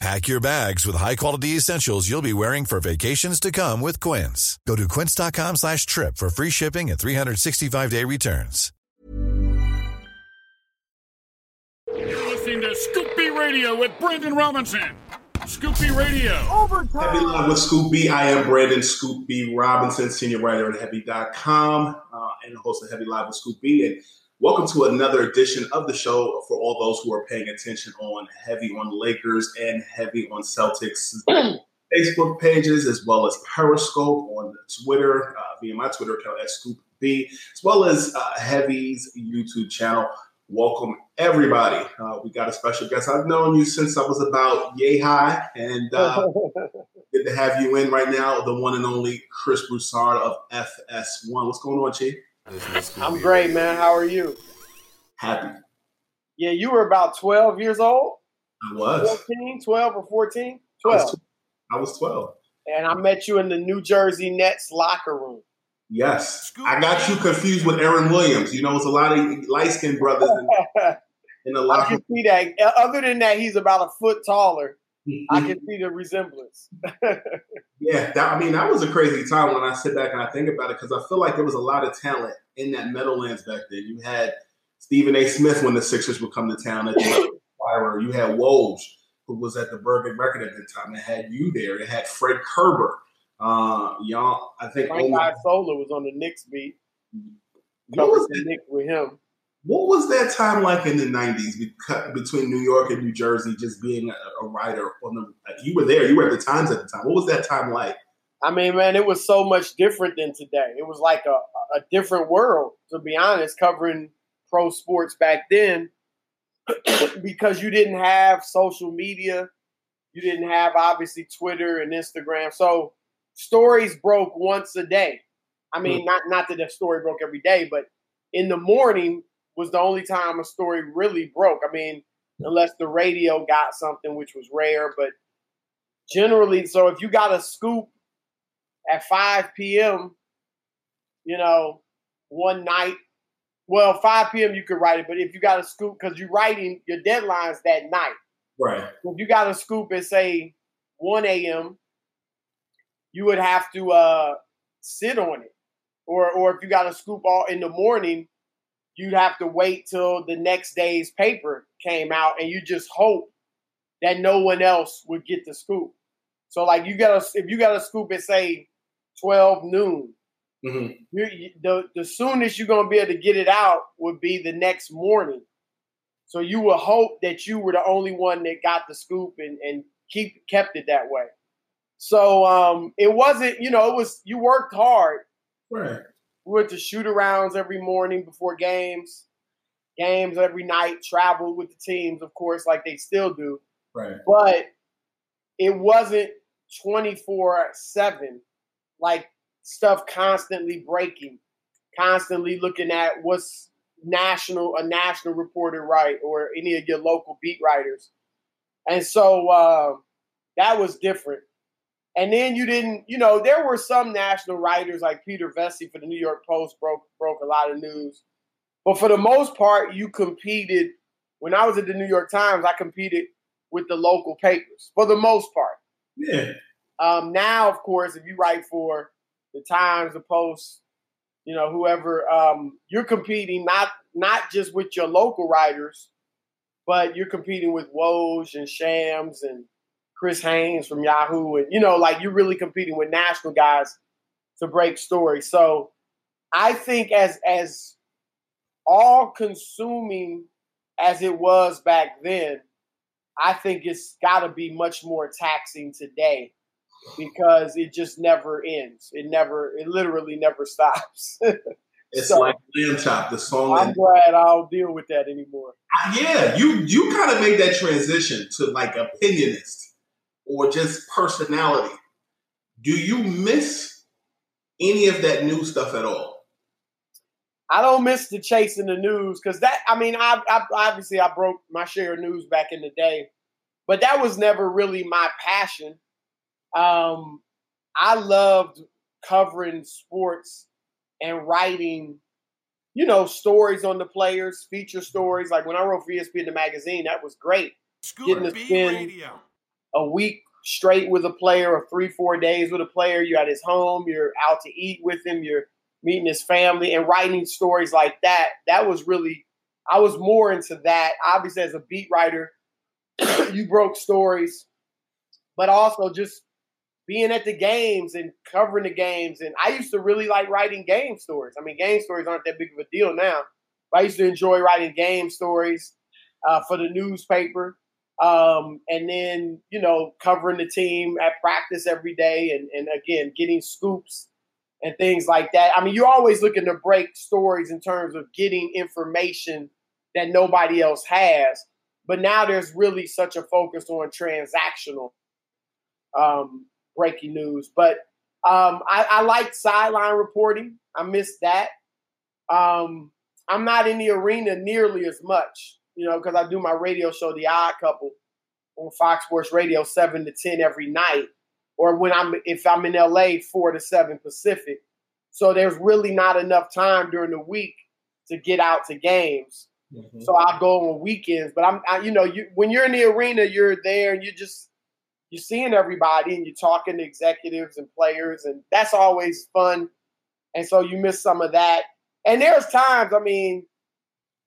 Pack your bags with high-quality essentials you'll be wearing for vacations to come with Quince. Go to quince.com slash trip for free shipping and 365-day returns. You're listening to Scoop B Radio with Brandon Robinson. Scoop B Radio. Heavy Live with Scoop B. I am Brandon Scoop B Robinson, senior writer at Heavy.com uh, and host of Heavy Live with Scoop B. And welcome to another edition of the show for all those who are paying attention on Heavy on Lakers and Heavy on Celtics Facebook pages, as well as Periscope on Twitter uh, via my Twitter account at Scoop B, as well as uh, Heavy's YouTube channel. Welcome everybody. Uh, we got a special guest. I've known you since I was about yay high, and uh, good to have you in right now. The one and only Chris Broussard of FS1. What's going on, Chief? I'm great, man. How are you? Happy. Yeah, you were about 12 years old? I was. 14, 12 or 14? I was 12. I was 12. And I met you in the New Jersey Nets locker room. Yes. I got you confused with Aaron Williams. You know, it's a lot of light skinned brothers in, in the I locker can see that. Other than that, he's about a foot taller. I can see the resemblance. Yeah, that, I mean, that was a crazy time when I sit back and I think about it because I feel like there was a lot of talent in that Meadowlands back then. You had Stephen A. Smith when the Sixers would come to town at the Fire. You had Woj, who was at the Bergen Record at the time. It had you there. It had Fred Kerber. Uh, y'all, I think. Frank Isola was on the Knicks beat. what, was the Knicks with him. What was that time like in the 90s between New York and New Jersey, just being a, a writer? On the, you were there. You were at the Times at the time. What was that time like? I mean, man, it was so much different than today. It was like a, a different world, to be honest, covering pro sports back then because you didn't have social media. You didn't have, obviously, Twitter and Instagram. So stories broke once a day. I mean, hmm. not, not that the story broke every day, but in the morning was the only time a story really broke. I mean, unless the radio got something, which was rare, but generally, so if you got a scoop at 5 p.m., you know, one night. Well, 5 p.m. you could write it, but if you got a scoop, because you're writing your deadlines that night. Right. If you got a scoop at say 1 a.m., you would have to uh, sit on it. Or or if you got a scoop all in the morning, you'd have to wait till the next day's paper came out and you just hope that no one else would get the scoop. So like you got a if you got a scoop at say 12 noon, hmm you, you, the the soonest you're gonna be able to get it out would be the next morning. So you would hope that you were the only one that got the scoop and, and keep kept it that way. So um, it wasn't, you know, it was you worked hard. Right. We went to shoot arounds every morning before games, games every night, traveled with the teams, of course, like they still do. Right. But it wasn't 24 7, like stuff constantly breaking, constantly looking at what's national, a national reporter right, or any of your local beat writers. And so uh, that was different. And then you didn't, you know, there were some national writers like Peter Vecsey for the New York Post broke broke a lot of news. But for the most part, you competed. When I was at the New York Times, I competed with the local papers for the most part. Yeah. Um, now, of course, if you write for the Times, the Post, you know, whoever, um, you're competing not not just with your local writers, but you're competing with Woj and Shams and Chris Haynes from Yahoo, and you know, like you're really competing with national guys to break stories. So I think as as all consuming as it was back then, I think it's got to be much more taxing today because it just never ends. It never, it literally never stops. it's so, like Lamb Chop, the song. I'm glad I don't deal with that anymore. Yeah, you you kind of made that transition to like opinionist or just personality. Do you miss any of that new stuff at all? I don't miss the chasing the news because that. I mean, I, I obviously I broke my share of news back in the day, but that was never really my passion. Um, I loved covering sports and writing, you know, stories on the players, feature stories. Like when I wrote for ESPN the magazine, that was great. Getting to spend Radio. A week straight with a player or three, four days with a player. You're at his home, you're out to eat with him, you're meeting his family and writing stories like that. That was really, I was more into that. Obviously, as a beat writer, you broke stories, but also just being at the games and covering the games. And I used to really like writing game stories. I mean, game stories aren't that big of a deal now, but I used to enjoy writing game stories uh, for the newspaper. Um, and then, you know, covering the team at practice every day and, and again, getting scoops and things like that. I mean, you're always looking to break stories in terms of getting information that nobody else has. But now there's really such a focus on transactional um, breaking news. But um, I, I like sideline reporting. I miss that. Um, I'm not in the arena nearly as much you know, because I do my radio show, The Odd Couple, on Fox Sports Radio, seven to ten every night, or when I'm if I'm in LA, four to seven Pacific. So there's really not enough time during the week to get out to games. Mm-hmm. So I go on weekends, but I'm, I, you know, you when you're in the arena, you're there and you're just you're seeing everybody and you're talking to executives and players, and that's always fun. And so you miss some of that. And there's times, I mean,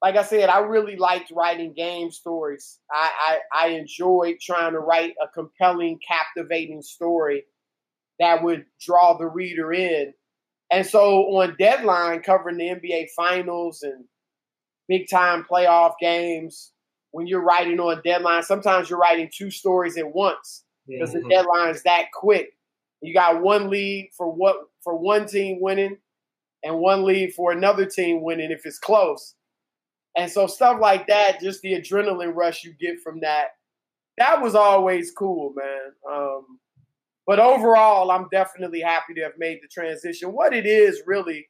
like I said, I really liked writing game stories. I, I, I enjoyed trying to write a compelling, captivating story that would draw the reader in. And so on deadline, covering the NBA finals and big time playoff games, when you're writing on deadline, sometimes you're writing two stories at once because mm-hmm. the deadline's that quick. You got one lead for what for one team winning and one lead for another team winning if it's close. And so stuff like that, just the adrenaline rush you get from that, that was always cool, man. Um, but overall, I'm definitely happy to have made the transition. What it is really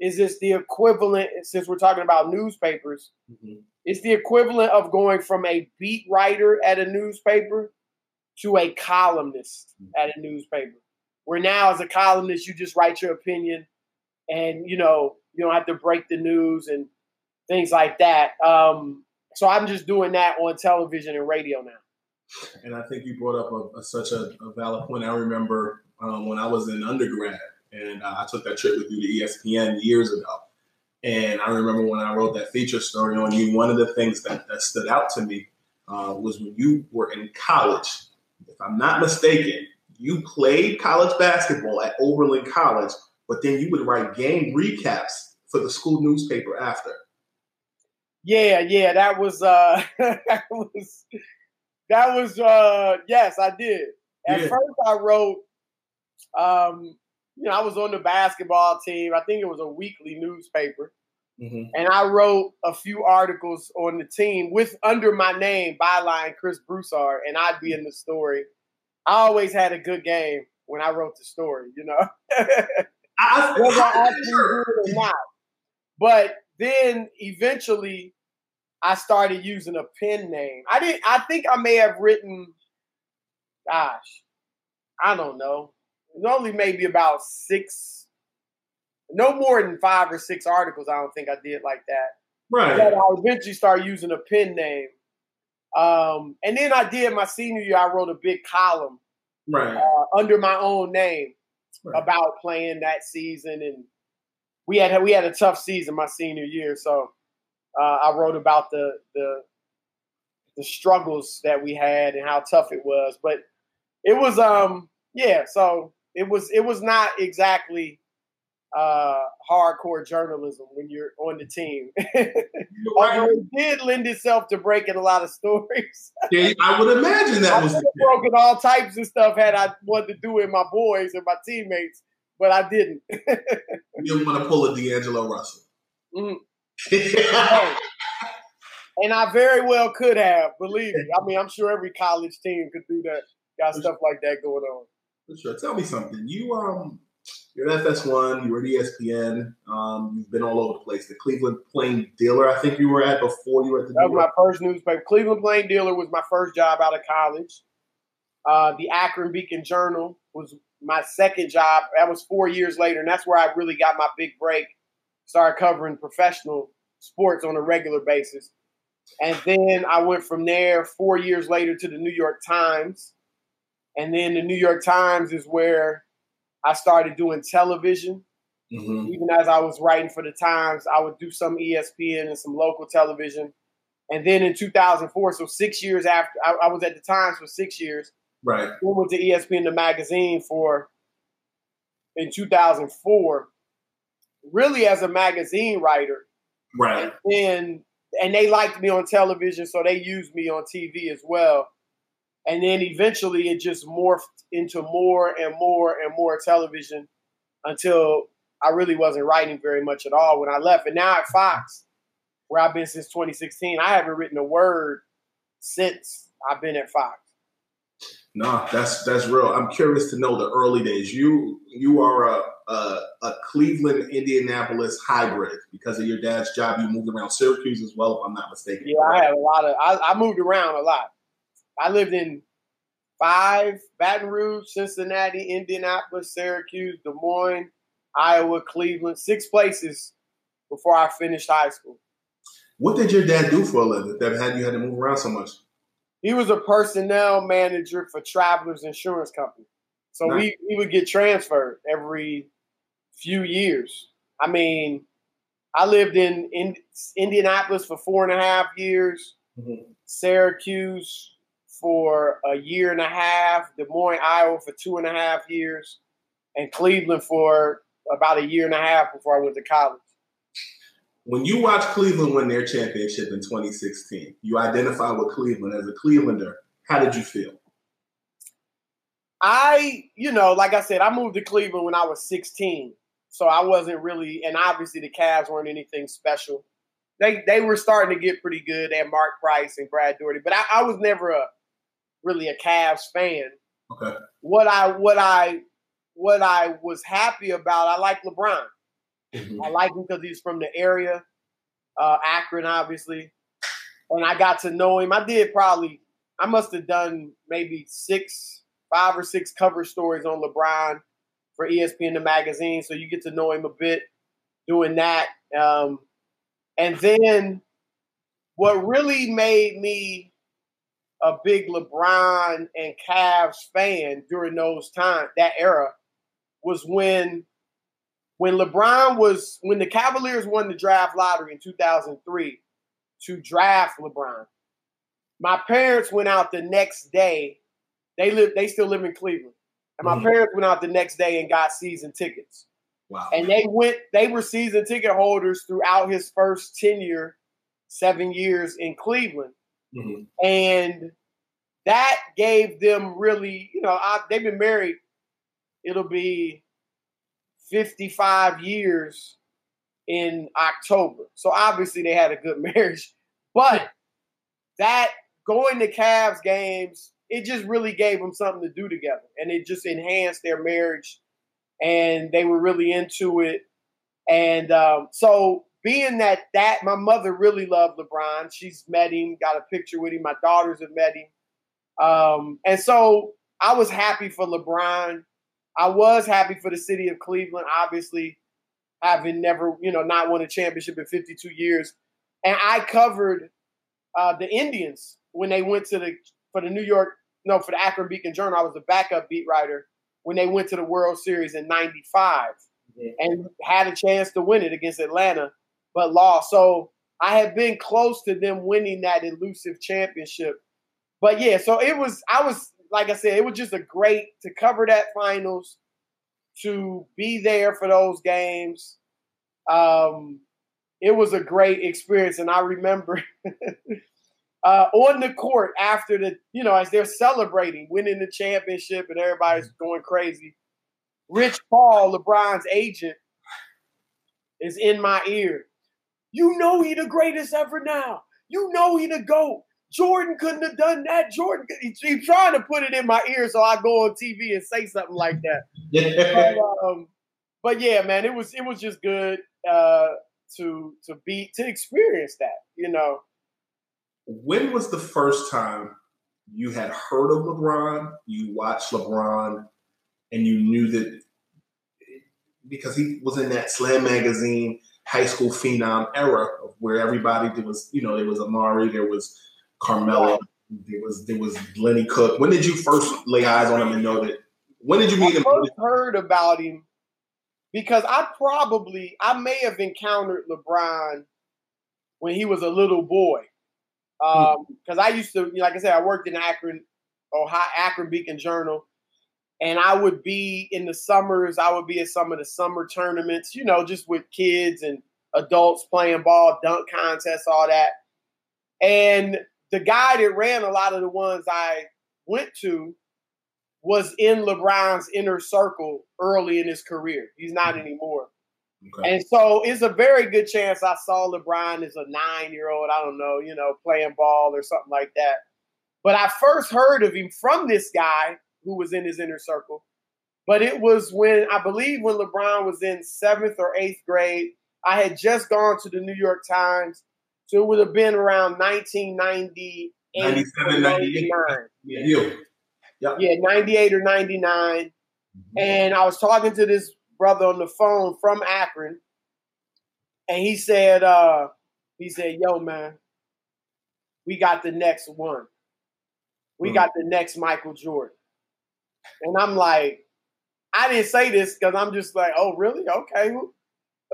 is this the equivalent, since we're talking about newspapers, mm-hmm. it's the equivalent of going from a beat writer at a newspaper to a columnist mm-hmm. at a newspaper. Where now, as a columnist, you just write your opinion and, you know, you don't have to break the news and things like that. Um, so I'm just doing that on television and radio now. And I think you brought up a, a, such a, a, valid point. I remember um, when I was in undergrad, and uh, I took that trip with you to ESPN years ago. And I remember when I wrote that feature story on you, one of the things that, that stood out to me uh, was when you were in college. If I'm not mistaken, you played college basketball at Oberlin College, but then you would write game recaps for the school newspaper after. Yeah, yeah, that was uh that was that was uh yes, I did. At yeah. first I wrote um you know, I was on the basketball team. I think it was a weekly newspaper. Mm-hmm. And I wrote a few articles on the team with under my name, byline Chris Broussard, and I'd be in the story. I always had a good game when I wrote the story, you know. I, Whether I actually do it or not. But then eventually I started using a pen name. I didn't I think I may have written gosh, I don't know. It was only maybe about six no more than five or six articles. I don't think I did like that. Right. That I eventually started using a pen name. Um, and then I did my senior year. I wrote a big column Right. uh, under my own name Right. about playing that season, and we had we had a tough season my senior year. So uh, I wrote about the the the struggles that we had and how tough it was. But it was um yeah. So it was it was not exactly uh hardcore journalism when you're on the team. Although it did lend itself to breaking a lot of stories. Yeah, I would imagine that I was broken all types of stuff had I wanted to do it with my boys and my teammates, but I didn't. You want to pull a D'Angelo Russell. Mhm. And I very well could have, believe me. I mean, I'm sure every college team could do that. Got stuff like that going on. For sure. Tell me something. You um, you're at FS1. You were at ESPN. Um, you've been all over the place. The Cleveland Plain Dealer, I think you were at before you were at the. That was my first newspaper. Cleveland Plain Dealer was my first job out of college. Uh, the Akron Beacon Journal was my second job. That was four years later, and that's where I really got my big break. Started covering professional sports on a regular basis. And then I went from there four years later to the New York Times. And then the New York Times is where I started doing television. Mhm. Even as I was writing for the Times, I would do some ESPN and some local television. And then in 2004, so six years after, I, I was at the Times for six years. Right. Then went to ESPN the magazine for in 2004, really as a magazine writer. Right. And and they liked me on television, so they used me on TV as well. And then eventually it just morphed into more and more and more television until I really wasn't writing very much at all when I left. And now at Fox, where I've been since 2016, I haven't written a word since I've been at Fox. No, that's that's real. I'm curious to know the early days. You you are a a, a Cleveland Indianapolis hybrid because of your dad's job. You moved around Syracuse as well, if I'm not mistaken. Yeah, I had a lot of. I, I moved around a lot. I lived in five: Baton Rouge, Cincinnati, Indianapolis, Syracuse, Des Moines, Iowa, Cleveland. Six places before I finished high school. What did your dad do for a living that had you had to move around so much? He was a personnel manager for Travelers Insurance Company. So Nice. we, we would get transferred every few years. I mean, I lived in, in Indianapolis for four and a half years, Mhm. Syracuse for a year and a half, Des Moines, Iowa for two and a half years, and Cleveland for about a year and a half before I went to college. When you watch Cleveland win their championship in 2016, you identify with Cleveland as a Clevelander. How did you feel? I, you know, like I said, I moved to Cleveland when I was 16. So I wasn't really, and obviously the Cavs weren't anything special. They they were starting to get pretty good. They had Mark Price and Brad Daugherty, but I, I was never a really a Cavs fan. Okay. What I what I what I was happy about, I like LeBron. I like him because he's from the area, uh, Akron, obviously. And I got to know him. I did probably, I must have done maybe six, five or six cover stories on LeBron for ESPN the magazine. So you get to know him a bit doing that. Um, and then what really made me a big LeBron and Cavs fan during those time, that era, was when when LeBron was when the Cavaliers won the draft lottery in 2003 to draft LeBron. My parents went out the next day. They live they still live in Cleveland. And my Mhm. parents went out the next day and got season tickets. Wow. And they went they were season ticket holders throughout his first tenure, 7 years in Cleveland Mhm. and that gave them really, you know, I, they've been married. It'll be 55 years in October. So obviously they had a good marriage. But that going to Cavs games, it just really gave them something to do together. And it just enhanced their marriage. And they were really into it. And um, so being that that my mother really loved LeBron, she's met him, got a picture with him. My daughters have met him, um, and so I was happy for LeBron. I was happy for the city of Cleveland. Obviously, having never, you know, not won a championship in 52 years. And I covered uh, the Indians when they went to the for the New York, no, for the Akron Beacon Journal. I was a backup beat writer when they went to the World Series in '95 mm-hmm. and had a chance to win it against Atlanta, but lost. So I had been close to them winning that elusive championship. But yeah, so it was. I was like I said, it was just a great to cover that finals, to be there for those games. Um, it was a great experience, and I remember uh, on the court after the, you know, as they're celebrating winning the championship and everybody's going crazy. Rich Paul, LeBron's agent, is in my ear. You know he the greatest ever now. You know he the GOAT. Jordan couldn't have done that. Jordan, he's trying to put it in my ear so I go on TV and say something like that. but, um, but, yeah, man, it was it was just good uh, to to be to experience that. You know, when was the first time you had heard of LeBron, you watched LeBron, and you knew that because he was in that Slam magazine high school phenom era of where everybody there was, you know, there was Amar'e, there was Carmelo, there was there was Lenny Cooke. When did you first lay eyes on him and know that? When did you meet him? I him? First heard about him because I probably I may have encountered LeBron when he was a little boy. Because um, I used to, like I said, I worked in Akron, Ohio, Akron Beacon Journal, and I would be in the summers. I would be at some of the summer tournaments, you know, just with kids and adults playing ball, dunk contests, all that. And the guy that ran a lot of the ones I went to was in LeBron's inner circle early in his career. He's not mm-hmm. anymore. Okay. And so it's a very good chance I saw LeBron as a nine year old, I don't know, you know, playing ball or something like that. But I first heard of him from this guy who was in his inner circle. But it was when I believe when LeBron was in seventh or eighth grade. I had just gone to the New York Times. So it would have been around 1998. 97, 98. Yeah, you. Yep. Yeah, 98 or 99. Mm-hmm. And I was talking to this brother on the phone from Akron, and he said, uh, he said, yo, man, we got the next one. We mm. got the next Michael Jordan. And I'm like, I didn't say this because I'm just like, oh, really? Okay.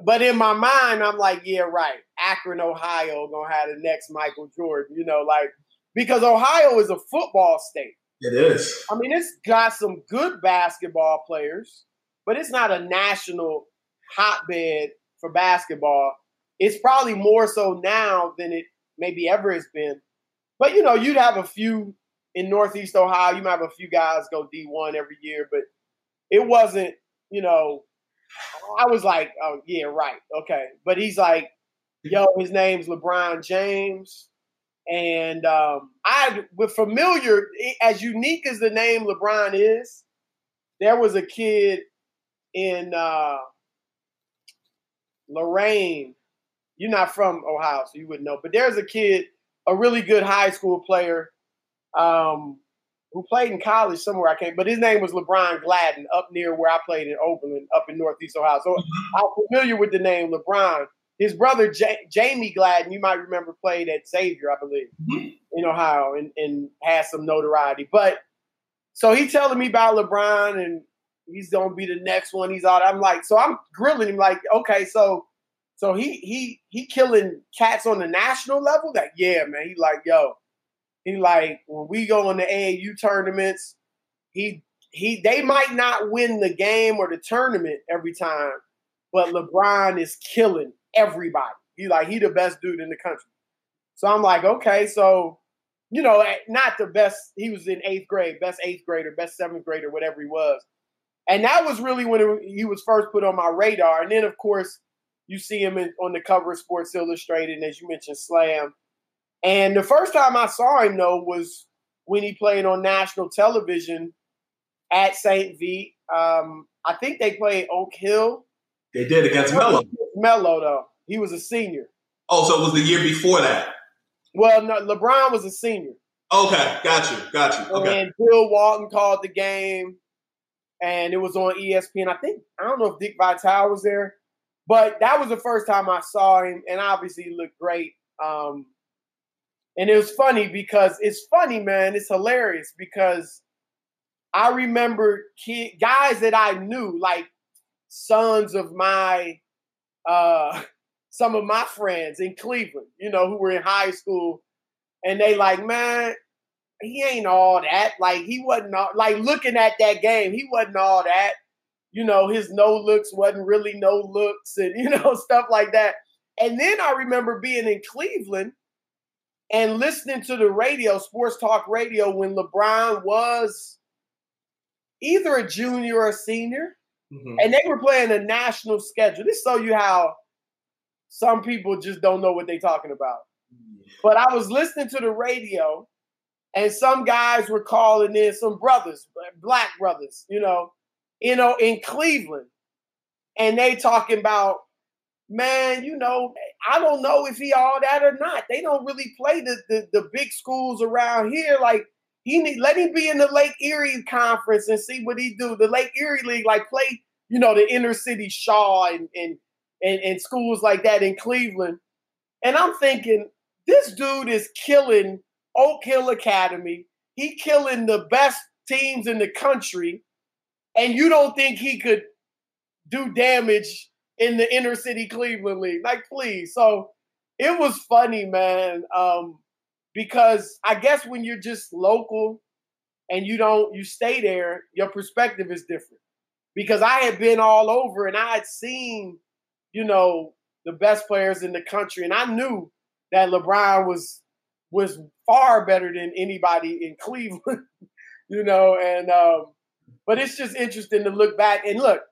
But in my mind, I'm like, yeah, right. Akron, Ohio, gonna have the next Michael Jordan, you know, like because Ohio is a football state. It is. I mean, it's got some good basketball players but it's not a national hotbed for basketball. It's probably more so now than it maybe ever has been. But you know, you'd have a few in Northeast Ohio. You might have a few guys go D1 every year, but it wasn't. You know, I was like, oh yeah, right, okay. But he's like, yo, his name's LeBron James. And um, I was familiar, as unique as the name LeBron is, there was a kid in uh, Lorain. You're not from Ohio, so you wouldn't know. But there's a kid, a really good high school player, um, who played in college somewhere. I can't, but his name was LeBron Gladden, up near where I played in Oberlin, up in Northeast Ohio. So mm-hmm. I'm familiar with the name LeBron. His brother J- Jamie Gladden, you might remember, played at Xavier, I believe, mm-hmm. in Ohio, and, and has some notoriety. But so he telling me about LeBron and he's gonna be the next one. He's out. I'm like, so I'm grilling him like, okay, so so he he he killing cats on the national level. That yeah, man. He like, yo, he like when we go in the AAU tournaments, he he they might not win the game or the tournament every time, but LeBron is killing everybody. He like he the best dude in the country. So I'm like, okay, so you know, eh, not the best. He was in eighth grade, best eighth grader, best seventh grader, whatever he was. And that was really when it, he was first put on my radar. And then, of course, you see him in, on the cover of Sports Illustrated, and as you mentioned, Slam. And the first time I saw him, though, was when he played on national television at St. V. Um, I think they played Oak Hill. They did against Melo. Melo though. He was a senior. Oh, so it was the year before that? Well, no, LeBron was a senior. Okay, got you, got you. Okay. And Bill Walton called the game and it was on ESPN. I think I don't know if Dick Vitale was there, but that was the first time I saw him, and obviously he looked great. Um, and it was funny because it's funny, man. It's hilarious because I remember kid, guys that I knew, like sons of my, uh, some of my friends in Cleveland, you know, who were in high school, and they like, man, he ain't all that. Like he wasn't all, like looking at that game, he wasn't all that. You know, his no looks wasn't really no looks, and you know stuff like that. And then I remember being in Cleveland and listening to the radio, sports talk radio, when LeBron was either a junior or a senior, mm-hmm. and they were playing a national schedule. This show you how some people just don't know what they're talking about. But I was listening to the radio, and some guys were calling in, some brothers, black brothers, you know, you know, in Cleveland, and they talking about man, you know, I don't know if he all that or not. They don't really play the the, the big schools around here. Like he need let him be in the Lake Erie conference and see what he do. The Lake Erie League, like play, you know, the inner city Shaw and and and, and schools like that in Cleveland. And I'm thinking, this dude is killing Oak Hill Academy. He killing the best teams in the country. And you don't think he could do damage in the inner city Cleveland League. Like, please. So it was funny, man. Um, because I guess when you're just local and you don't you stay there, your perspective is different. Because I had been all over and I had seen, you know, the best players in the country, and I knew that LeBron was was far better than anybody in Cleveland, you know, and um, but it's just interesting to look back and look,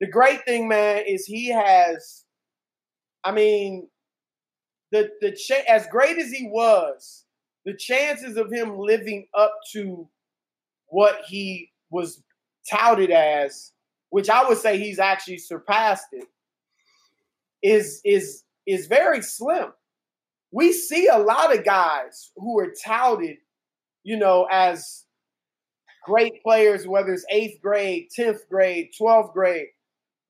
the great thing, man, is he has. I mean, the the cha- as great as he was, the chances of him living up to what he was touted as, which I would say he's actually surpassed it, is is is very slim. We see a lot of guys who are touted, you know, as great players, whether it's eighth grade, tenth grade, twelfth grade,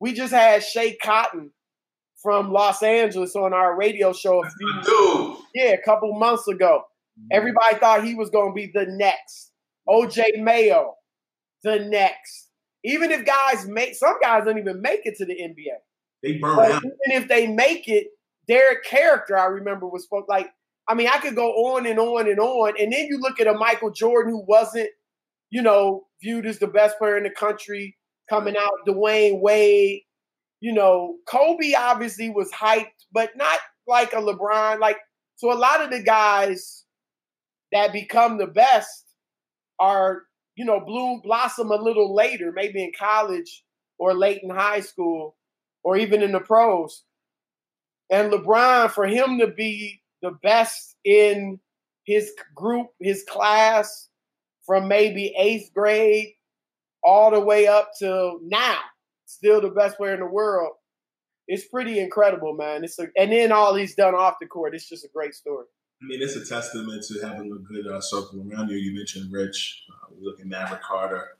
we just had Schea Cotton from Los Angeles on our radio show a few yeah, a couple months ago. Mm-hmm. Everybody thought he was going to be the next. OJ Mayo, the next. Even if guys make some guys don't even make it to the NBA. They burn but out. Even if they make it, their character, I remember, was supposed like. I mean, I could go on and on and on, and then you look at a Michael Jordan who wasn't, you know, viewed as the best player in the country coming out, Dwyane Wade. You know, Kobe obviously was hyped, but not like a LeBron. Like, so a lot of the guys that become the best are, you know, bloom, blossom a little later, maybe in college or late in high school or even in the pros. And LeBron, for him to be the best in his group, his class, from maybe eighth grade all the way up to now, still the best player in the world. It's pretty incredible, man. It's a, and then all he's done off the court. It's just a great story. I mean, it's a testament to having a good uh, circle around you. You mentioned Rich. Uh, you look at Maverick Carter.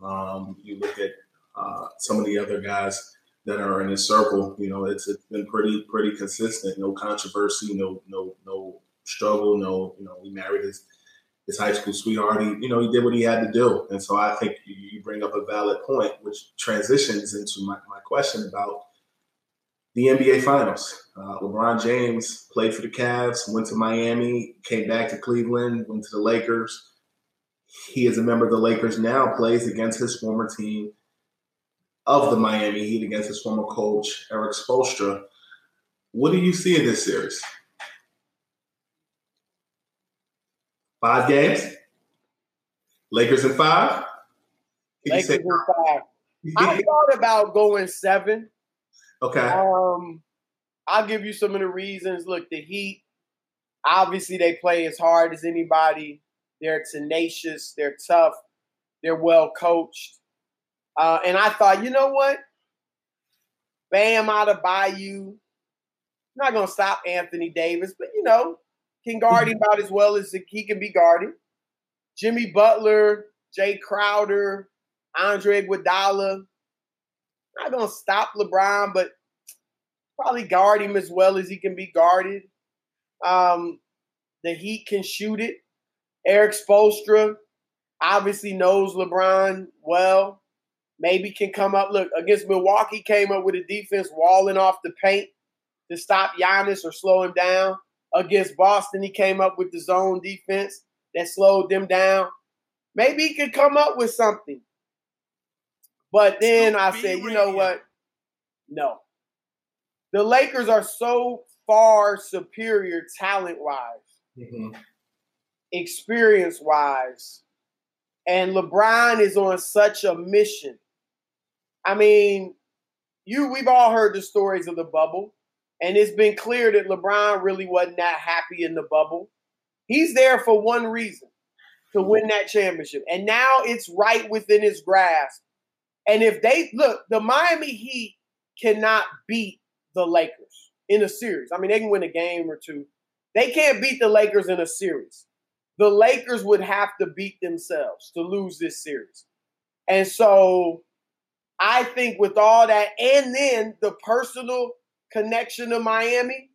Um, you look at uh, some of the other guys that are in his circle. You know, it's, it's been pretty pretty consistent. No controversy. No no no struggle. No you know, he married his his high school sweetheart. He, you know, he did what he had to do. And so I think you bring up a valid point, which transitions into my, my question about the NBA Finals. Uh, LeBron James played for the Cavs, went to Miami, came back to Cleveland, went to the Lakers. He is a member of the Lakers now, plays against his former team of the Miami Heat, against his former coach, Erik Spoelstra. What do you see in this series? Five games. Lakers in five. Lakers in five. I thought about going seven. Okay. Um, I'll give you some of the reasons. Look, the Heat. Obviously, they play as hard as anybody. They're tenacious. They're tough. They're well coached. Uh, and I thought, you know what? Bam Adebayo. I'm not gonna stop Anthony Davis, but you know, can guard him about as well as he can be guarded. Jimmy Butler, Jae Crowder, Andre Iguodala. Not gonna stop LeBron, but probably guard him as well as he can be guarded. Um, the Heat can shoot it. Erik Spoelstra obviously knows LeBron well. Maybe can come up. Look, against Milwaukee, came up with a defense walling off the paint to stop Giannis or slow him down. Against Boston, he came up with the zone defense that slowed them down. Maybe he could come up with something. But then I said, you know what? No. The Lakers are so far superior talent wise, mm-hmm. experience wise, and LeBron is on such a mission. I mean, you we've all heard the stories of the bubble, and it's been clear that LeBron really wasn't that happy in the bubble. He's there for one reason to win that championship. And now it's right within his grasp. And if they look, the Miami Heat cannot beat the Lakers in a series. I mean, they can win a game or two. They can't beat the Lakers in a series. The Lakers would have to beat themselves to lose this series. And so I think with all that, and then the personal connection to Miami,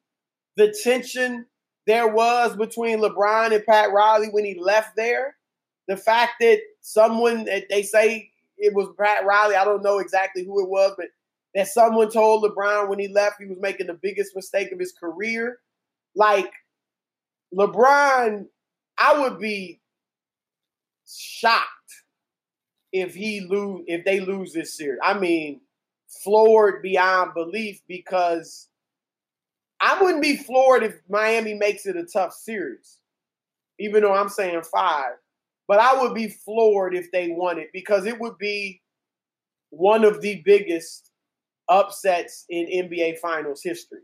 the tension there was between LeBron and Pat Riley when he left there, the fact that someone that they say it was Pat Riley, I don't know exactly who it was, but that someone told LeBron when he left he was making the biggest mistake of his career. Like LeBron, I would be shocked if he lose if they lose this series. I mean, floored beyond belief because I wouldn't be floored if Miami makes it a tough series, even though I'm saying five. But I would be floored if they won it because it would be one of the biggest upsets in NBA Finals history.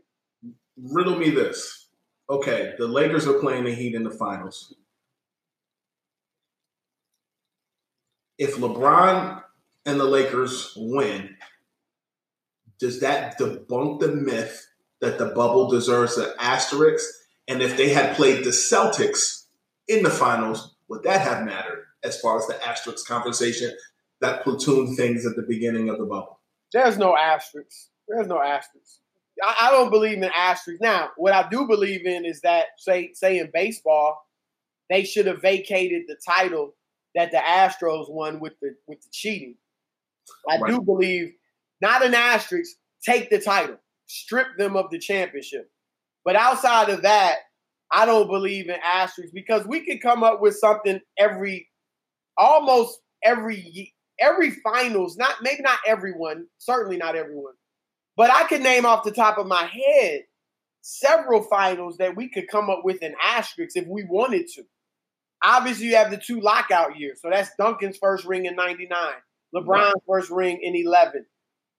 Riddle me this. Okay, the Lakers are playing the Heat in the finals. If LeBron and the Lakers win, does that debunk the myth that the bubble deserves an asterisk? And if they had played the Celtics in the finals, would that have mattered as far as the asterisk conversation that platoon things at the beginning of the bubble? There's no asterisks. There's no asterisks. I, I don't believe in asterisks. Now, what I do believe in is that, say, say in baseball, they should have vacated the title that the Astros won with the with the cheating. I right. do believe not an asterisk, take the title, strip them of the championship. But outside of that, I don't believe in asterisks because we could come up with something every, almost every every finals. Not maybe not everyone, certainly not everyone, but I could name off the top of my head several finals that we could come up with an asterisk if we wanted to. Obviously, you have the two lockout years, so that's Duncan's first ring in '99, LeBron's first ring in 11.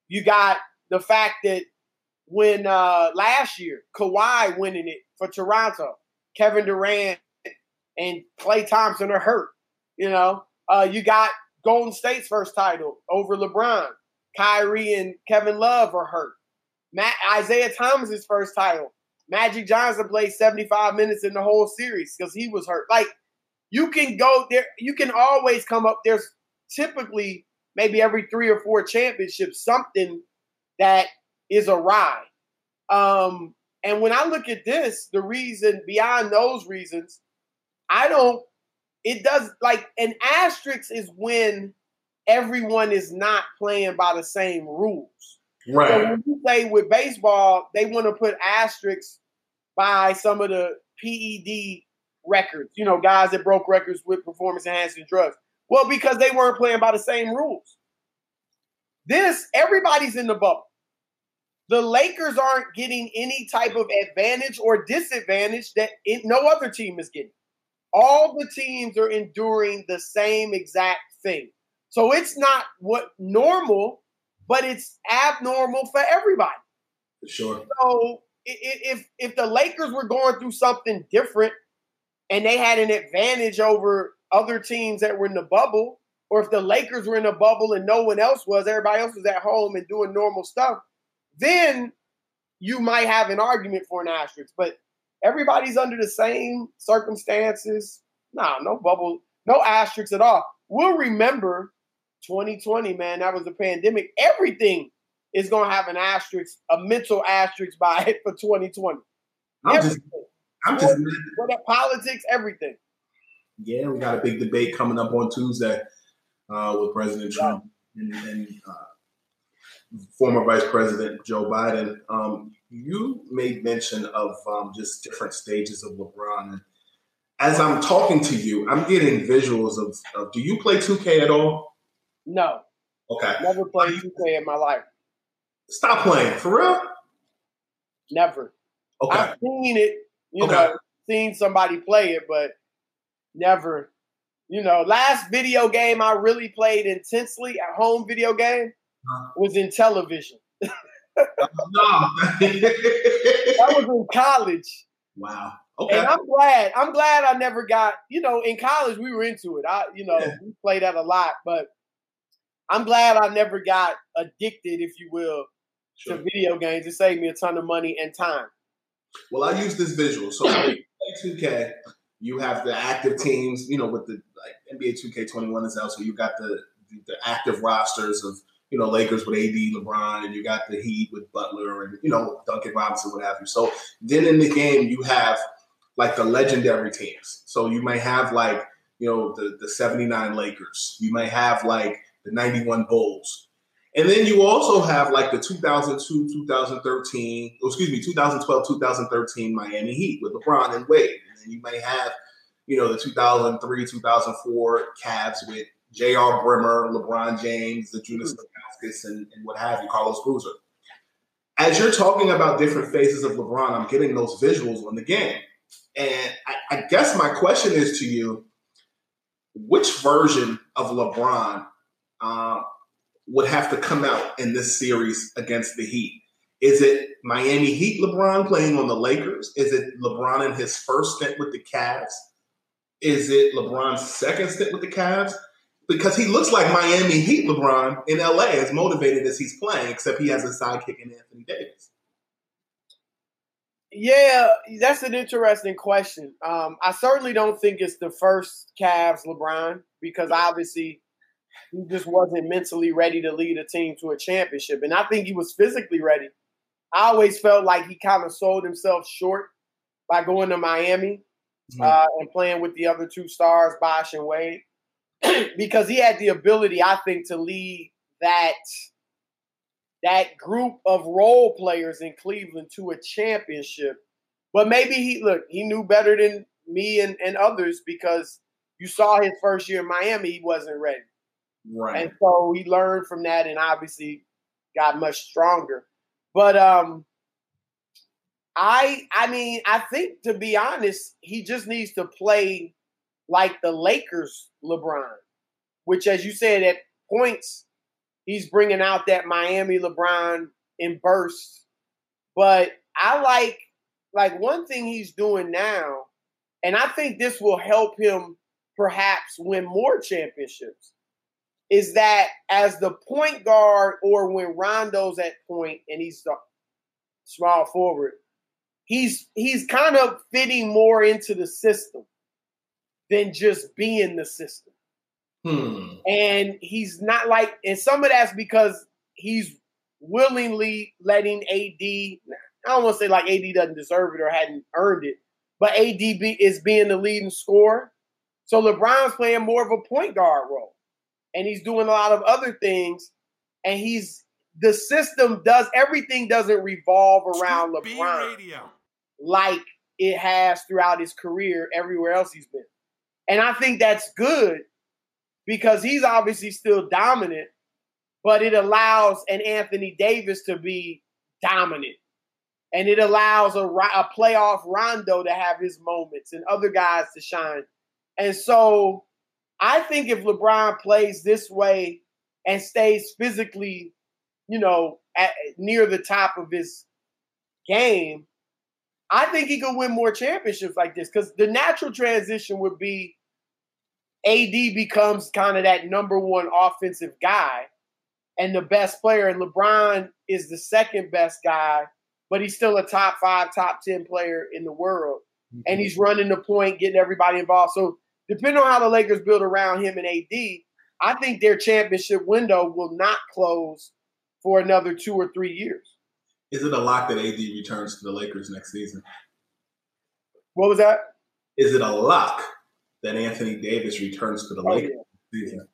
You got the fact that when uh, last year Kawhi winning it for Toronto, Kevin Durant and Klay Thompson are hurt. You know, uh, you got Golden State's first title over LeBron. Kyrie and Kevin Love are hurt. Matt Isiah Thomas's first title. Magic Johnson played 75 minutes in the whole series because he was hurt. Like you can go there, you can always come up. There's typically maybe every three or four championships something that is awry. Um, and when I look at this, the reason beyond those reasons, I don't. It does like an asterisk is when everyone is not playing by the same rules. Right. So when you say with baseball, they want to put asterisks by some of the PED records. You know, guys that broke records with performance enhancing drugs. Well, because they weren't playing by the same rules. This everybody's in the bubble. The Lakers aren't getting any type of advantage or disadvantage that it, no other team is getting. All the teams are enduring the same exact thing. So it's not what normal, but it's abnormal for everybody. Sure. So if if the Lakers were going through something different and they had an advantage over other teams that were in the bubble, or if the Lakers were in a bubble and no one else was, everybody else was at home and doing normal stuff, then you might have an argument for an asterisk. But everybody's under the same circumstances. Nah, no bubble, no asterisks at all. We'll remember 2020, man. That was a pandemic. Everything is going to have an asterisk, a mental asterisk by it for 2020. I'm just, I'm just, what politics, everything. Yeah, we got a big debate coming up on Tuesday uh, with President Trump and, and uh, former Vice President Joe Biden. Um, you made mention of um, just different stages of LeBron. And as I'm talking to you, I'm getting visuals of, of do you play 2K at all? No. Okay. Never played 2K in my life. Stop playing. For real? Never. Okay. I've seen it, you Okay. know, seen somebody play it, but never. You know, last video game I really played intensely at home video game Uh-huh. was in television. no. That was in college. wow. Okay. And I'm glad. I'm glad I never got, you know, in college we were into it. I, you know, Yeah. we played that a lot, but I'm glad I never got addicted, if you will, Sure. to video games. It saved me a ton of money and time. Well, I use this visual. So when play 2K, you have the active teams, you know, with the like NBA 2K21 is out, so you got the the active rosters of you know Lakers with AD, LeBron, and you got the Heat with Butler and you know Duncan Robinson, what have you. So then in the game you have like the legendary teams. So you may have like you know the the 79 Lakers. You may have like the 91 Bulls. And then you also have like the 2002, 2013, oh, excuse me, 2012, 2013 Miami Heat with LeBron and Wade. And you may have, you know, the 2003, 2004 Cavs with J.R. Brimmer, LeBron James, the Zydrunas Ilgauskas, and, and what have you, Carlos Boozer. As you're talking about different phases of LeBron, I'm getting those visuals on the game. And I, I guess my question is to you, which version of LeBron uh, would have to come out in this series against the Heat? Is it Miami Heat LeBron playing on the Lakers? Is it LeBron in his first stint with the Cavs? Is it LeBron's second stint with the Cavs? Because he looks like Miami Heat LeBron in LA, as motivated as he's playing, except he has a sidekick in Anthony Davis. Yeah, that's an interesting question. Um, I certainly don't think it's the first Cavs LeBron because obviously he just wasn't mentally ready to lead a team to a championship. And I think he was physically ready. I always felt like he kind of sold himself short by going to Miami uh, and playing with the other two stars, Bosh and Wade, because he had the ability, I think, to lead that that group of role players in Cleveland to a championship. But maybe he look, he knew better than me and, and others because you saw his first year in Miami, he wasn't ready. Right. And so he learned from that and obviously got much stronger. But um I I mean, I think to be honest, he just needs to play like the Lakers LeBron, which as you said at points he's bringing out that Miami LeBron in bursts. But I like like one thing he's doing now and I think this will help him perhaps win more championships is that as the point guard or when Rondo's at point and he's the small forward, he's he's kind of fitting more into the system than just being the system. Hmm. And he's not like, and some of that's because he's willingly letting AD. I don't want to say like AD doesn't deserve it or hadn't earned it, but AD is being the leading scorer. So LeBron's playing more of a point guard role, and he's doing a lot of other things. And he's the system does everything doesn't revolve around LeBron like it has throughout his career everywhere else he's been. And I think that's good because he's obviously still dominant, but it allows an Anthony Davis to be dominant. And it allows a, a playoff Rondo to have his moments and other guys to shine. And so I think if LeBron plays this way and stays physically, you know, at, near the top of his game, I think he could win more championships like this because the natural transition would be AD becomes kind of that number one offensive guy and the best player, and LeBron is the second best guy, but he's still a top five, top 10 player in the world. And mm-hmm. he's running the point, getting everybody involved. So, depending on how the Lakers build around him and AD, I think their championship window will not close for another two or three years. Is it a lock that AD returns to the Lakers next season? What was that? Is it a lock that Anthony Davis returns to the Oh, Lakers yeah. next season?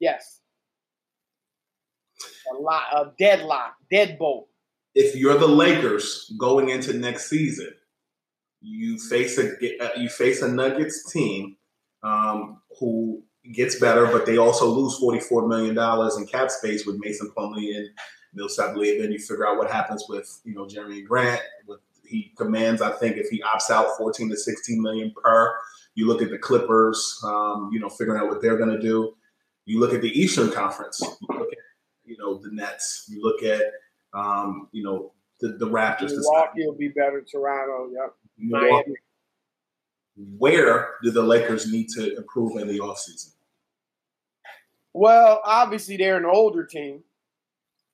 Yes. A lot a deadlock, deadbolt. If you're the Lakers going into next season, you face a you face a Nuggets team um, who gets better, but they also lose forty four million dollars in cap space with Mason Plumlee and Millsap. Then you figure out what happens with you know Jerami Grant. With he commands, I think, if he opts out, fourteen to sixteen million per. You look at the Clippers, um, you know, figuring out what they're going to do. You look at the Eastern Conference. You look at you know the Nets. You look at um, you know the, the Raptors. Milwaukee will be better. Toronto, yep. Milwaukee. Where do the Lakers need to improve in the offseason? Well, obviously they're an older team.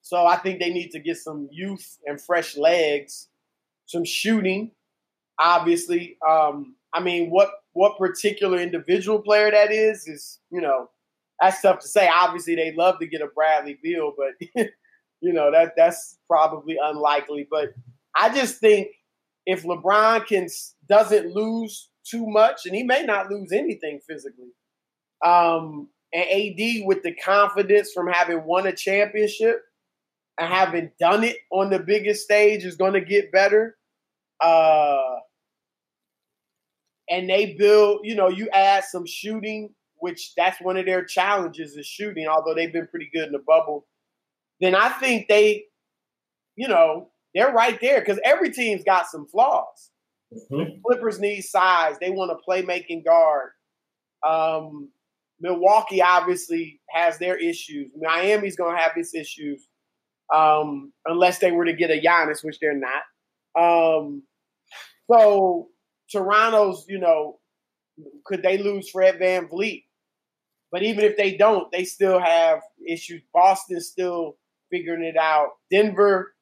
So I think they need to get some youth and fresh legs, some shooting. Obviously, um, I mean, what what particular individual player that is is you know that's tough to say. Obviously, they love to get a Bradley Beal, but you know that that's probably unlikely. But I just think if LeBron can doesn't lose too much, and he may not lose anything physically, um, and AD with the confidence from having won a championship and having done it on the biggest stage is going to get better. Uh, and they build, you know, you add some shooting, which that's one of their challenges is shooting, although they've been pretty good in the bubble. Then I think they, you know, they're right there because every team's got some flaws. Mm-hmm. Clippers need size. They want a playmaking guard. Um, Milwaukee obviously has their issues. Miami's going to have its issues um, unless they were to get a Giannis, which they're not. Um, so Toronto's, you know, could they lose Fred VanVleet? But even if they don't, they still have issues. Boston's still figuring it out. Denver,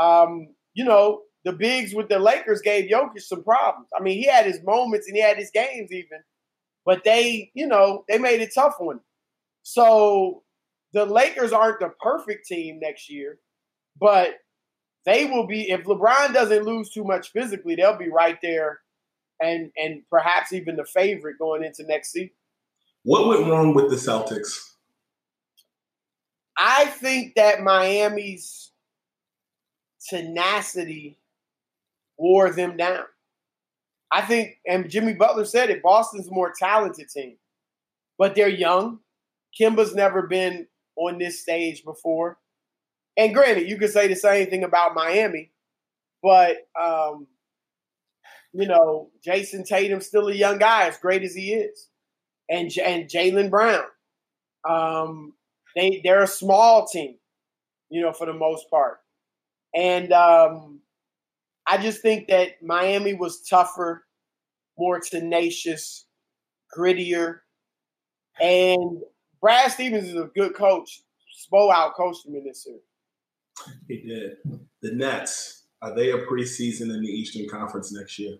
um, you know, the bigs with the Lakers gave Jokic some problems. I mean, he had his moments and he had his games even, but they, you know, they made it tough on him. So the Lakers aren't the perfect team next year, but they will be if LeBron doesn't lose too much physically, they'll be right there and and perhaps even the favorite going into next season. What went wrong with the Celtics? I think that Miami's tenacity wore them down. I think, and Jimmy Butler said it, Boston's a more talented team, but they're young. Kemba's never been on this stage before. And granted, you could say the same thing about Miami, but um, you know, Jayson Tatum's still a young guy, as great as he is, and and Jaylen Brown. Um, they they're a small team, you know, for the most part, and um, I just think that Miami was tougher, more tenacious, grittier, and Brad Stevens is a good coach. Spo out coached him in this series. He did. The Nets are they a preseason in the Eastern Conference next year?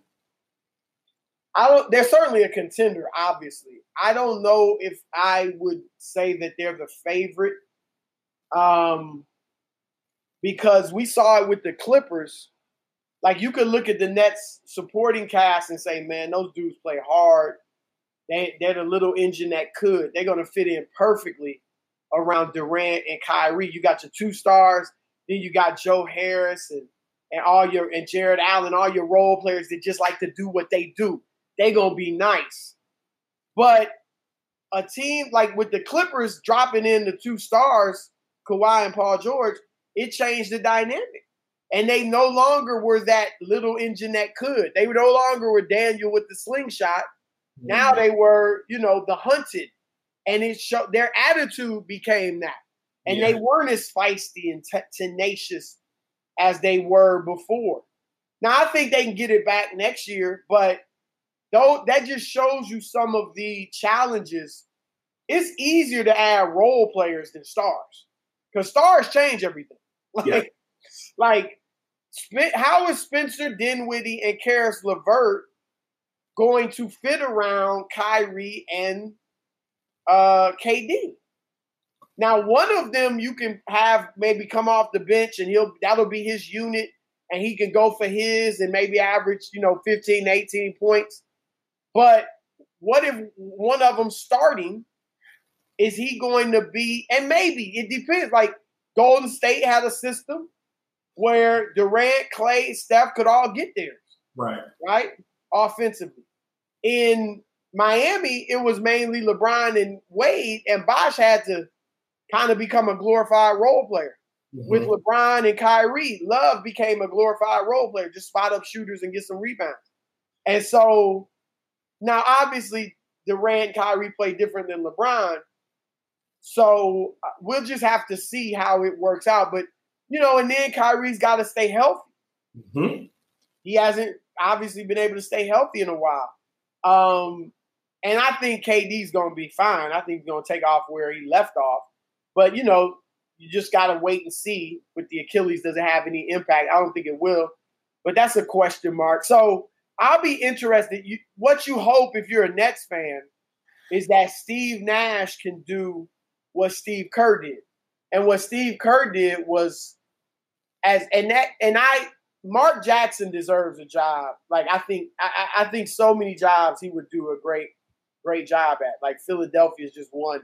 I don't. They're certainly a contender. Obviously, I don't know if I would say that they're the favorite, um, because we saw it with the Clippers. Like you could look at the Nets supporting cast and say, "Man, those dudes play hard. They they're the little engine that could. They're going to fit in perfectly around Durant and Kyrie. You got your two stars, then you got Joe Harris and and all your and Jarrett Allen, all your role players that just like to do what they do. They gonna be nice, but a team like with the Clippers dropping in the two stars, Kawhi and Paul George, it changed the dynamic. And they no longer were that little engine that could. They were no longer were Daniel with the slingshot. Mm-hmm. Now they were, you know, the hunted. And it showed their attitude became that. And Yeah. they weren't as feisty and te- tenacious as they were before. Now I think they can get it back next year, but though that just shows you some of the challenges. It's easier to add role players than stars because stars change everything. Like, Yeah. like how is Spencer Dinwiddie and Caris LeVert going to fit around Kyrie and uh, KD? Now, one of them you can have maybe come off the bench and he'll that'll be his unit and he can go for his and maybe average, you know, 15, 18 points. But what if one of them starting? Is he going to be, and maybe it depends. Like Golden State had a system where Durant, Klay, Steph could all get there. Right. Right? Offensively. In Miami, it was mainly LeBron and Wade, and Bosh had to kind of become a glorified role player. Mm-hmm. With LeBron and Kyrie, Love became a glorified role player, just spot up shooters and get some rebounds. And so now, obviously, Durant, Kyrie play different than LeBron. So uh, we'll just have to see how it works out. But, you know, and then Kyrie's got to stay healthy. Mm-hmm. He hasn't obviously been able to stay healthy in a while. Um, and I think KD's going to be fine. I think he's going to take off where he left off. But, you know, you just got to wait and see with the Achilles. Does it have any impact? I don't think it will. But that's a question mark. So I'll be interested. You, what you hope if you're a Nets fan is that Steve Nash can do what Steve Kerr did. And what Steve Kerr did was as and that and I Mark Jackson deserves a job. Like I think I, I think so many jobs he would do a great great job at. Like Philadelphia is just one.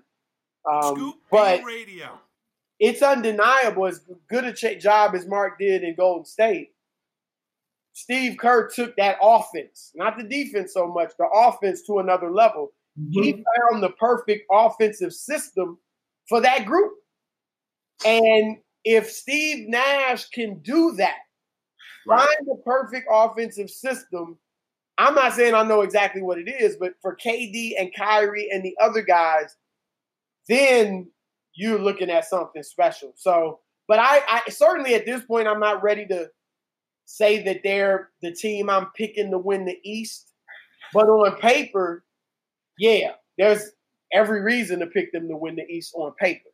Um, but radio. it's undeniable as good a ch- job as Mark did in Golden State. Steve Kerr took that offense, not the defense so much, the offense to another level. Mm-hmm. He found the perfect offensive system for that group. And if Steve Nash can do that, right. find the perfect offensive system, I'm not saying I know exactly what it is, but for KD and Kyrie and the other guys, then you're looking at something special. So, but I, I certainly at this point, I'm not ready to say that they're the team I'm picking to win the East. But on paper, yeah, there's every reason to pick them to win the East on paper.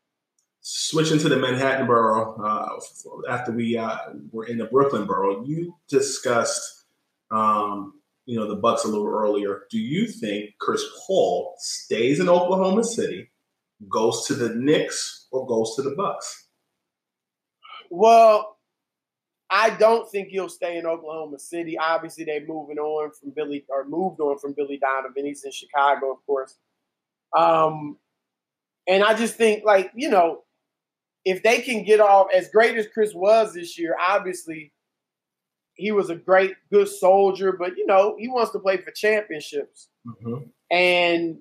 Switching to the Manhattan borough, uh, after we uh, were in the Brooklyn borough, you discussed, um, you know, the Bucks a little earlier. Do you think Chris Paul stays in Oklahoma City, goes to the Knicks, or goes to the Bucks? Well, I don't think he'll stay in Oklahoma City. Obviously, they're moving on from Billy or moved on from Billy Donovan. He's in Chicago, of course. Um, and I just think, like, you know, if they can get off as great as Chris was this year, obviously he was a great, good soldier, but you know, he wants to play for championships. Mm-hmm. And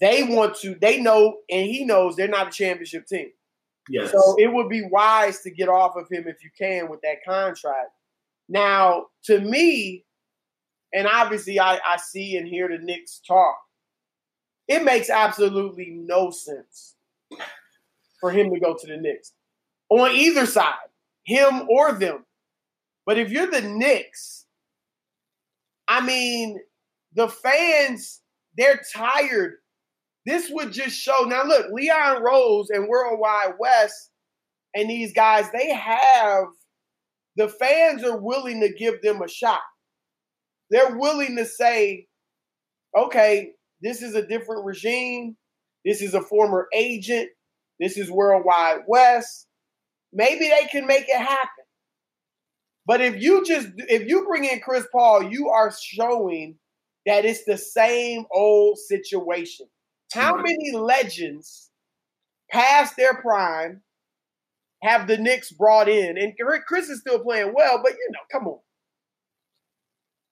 they want to, they know, and he knows they're not a championship team. Yes. So it would be wise to get off of him if you can with that contract. Now, to me, and obviously I, I see and hear the Knicks talk, it makes absolutely no sense for him to go to the Knicks on either side, him or them. But if you're the Knicks, I mean, the fans, they're tired. This would just show. Now, look, Leon Rose and World Wide Wes and these guys, they have the fans are willing to give them a shot. They're willing to say, okay, this is a different regime. This is a former agent. This is World Wide Wes. Maybe they can make it happen. But if you just if you bring in Chris Paul, you are showing that it's the same old situation. How many legends past their prime have the Knicks brought in? And Chris is still playing well, but you know, come on.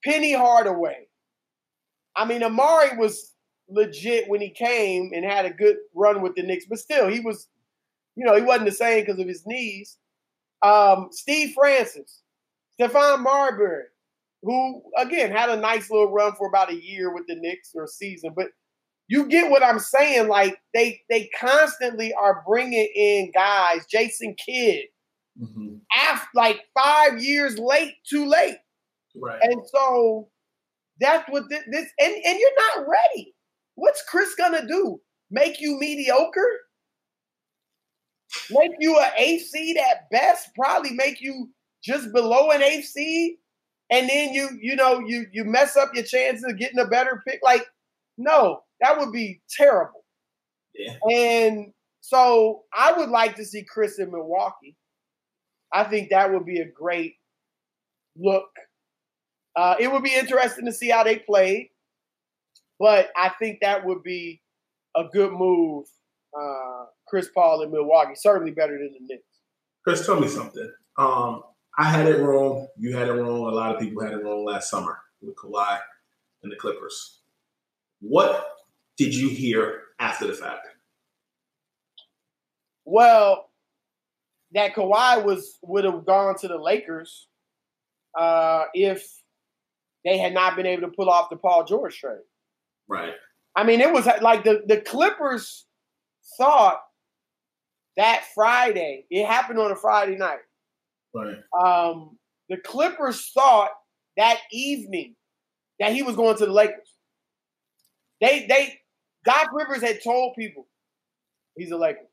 Penny Hardaway. I mean, Amar'e was legit when he came and had a good run with the Knicks, but still, he was, you know, he wasn't the same because of his knees. Um, Steve Francis, Stephon Marbury, who again had a nice little run for about a year with the Knicks or season, but you get what I'm saying. Like they they constantly are bringing in guys. Jason Kidd, mm-hmm. after like five years late, too late, right? And so that's what this, this and and you're not ready. What's Chris gonna do? Make you mediocre? Make you an eighth seed at best? Probably make you just below an eighth seed, and then you you know you you mess up your chances of getting a better pick. Like, no, that would be terrible. Yeah. And so I would like to see Chris in Milwaukee. I think that would be a great look. Uh, it would be interesting to see how they played, but I think that would be a good move. Uh, Chris Paul in Milwaukee, certainly better than the Knicks. Chris, tell me something. Um, I had it wrong. You had it wrong. A lot of people had it wrong last summer with Kawhi and the Clippers. What did you hear after the fact? Well, that Kawhi was would have gone to the Lakers uh, if they had not been able to pull off the Paul George trade. Right. I mean, it was like the the Clippers thought that Friday. It happened on a Friday night. Right. Um, the Clippers thought that evening that he was going to the Lakers. They they Doc Rivers had told people he's a Laker.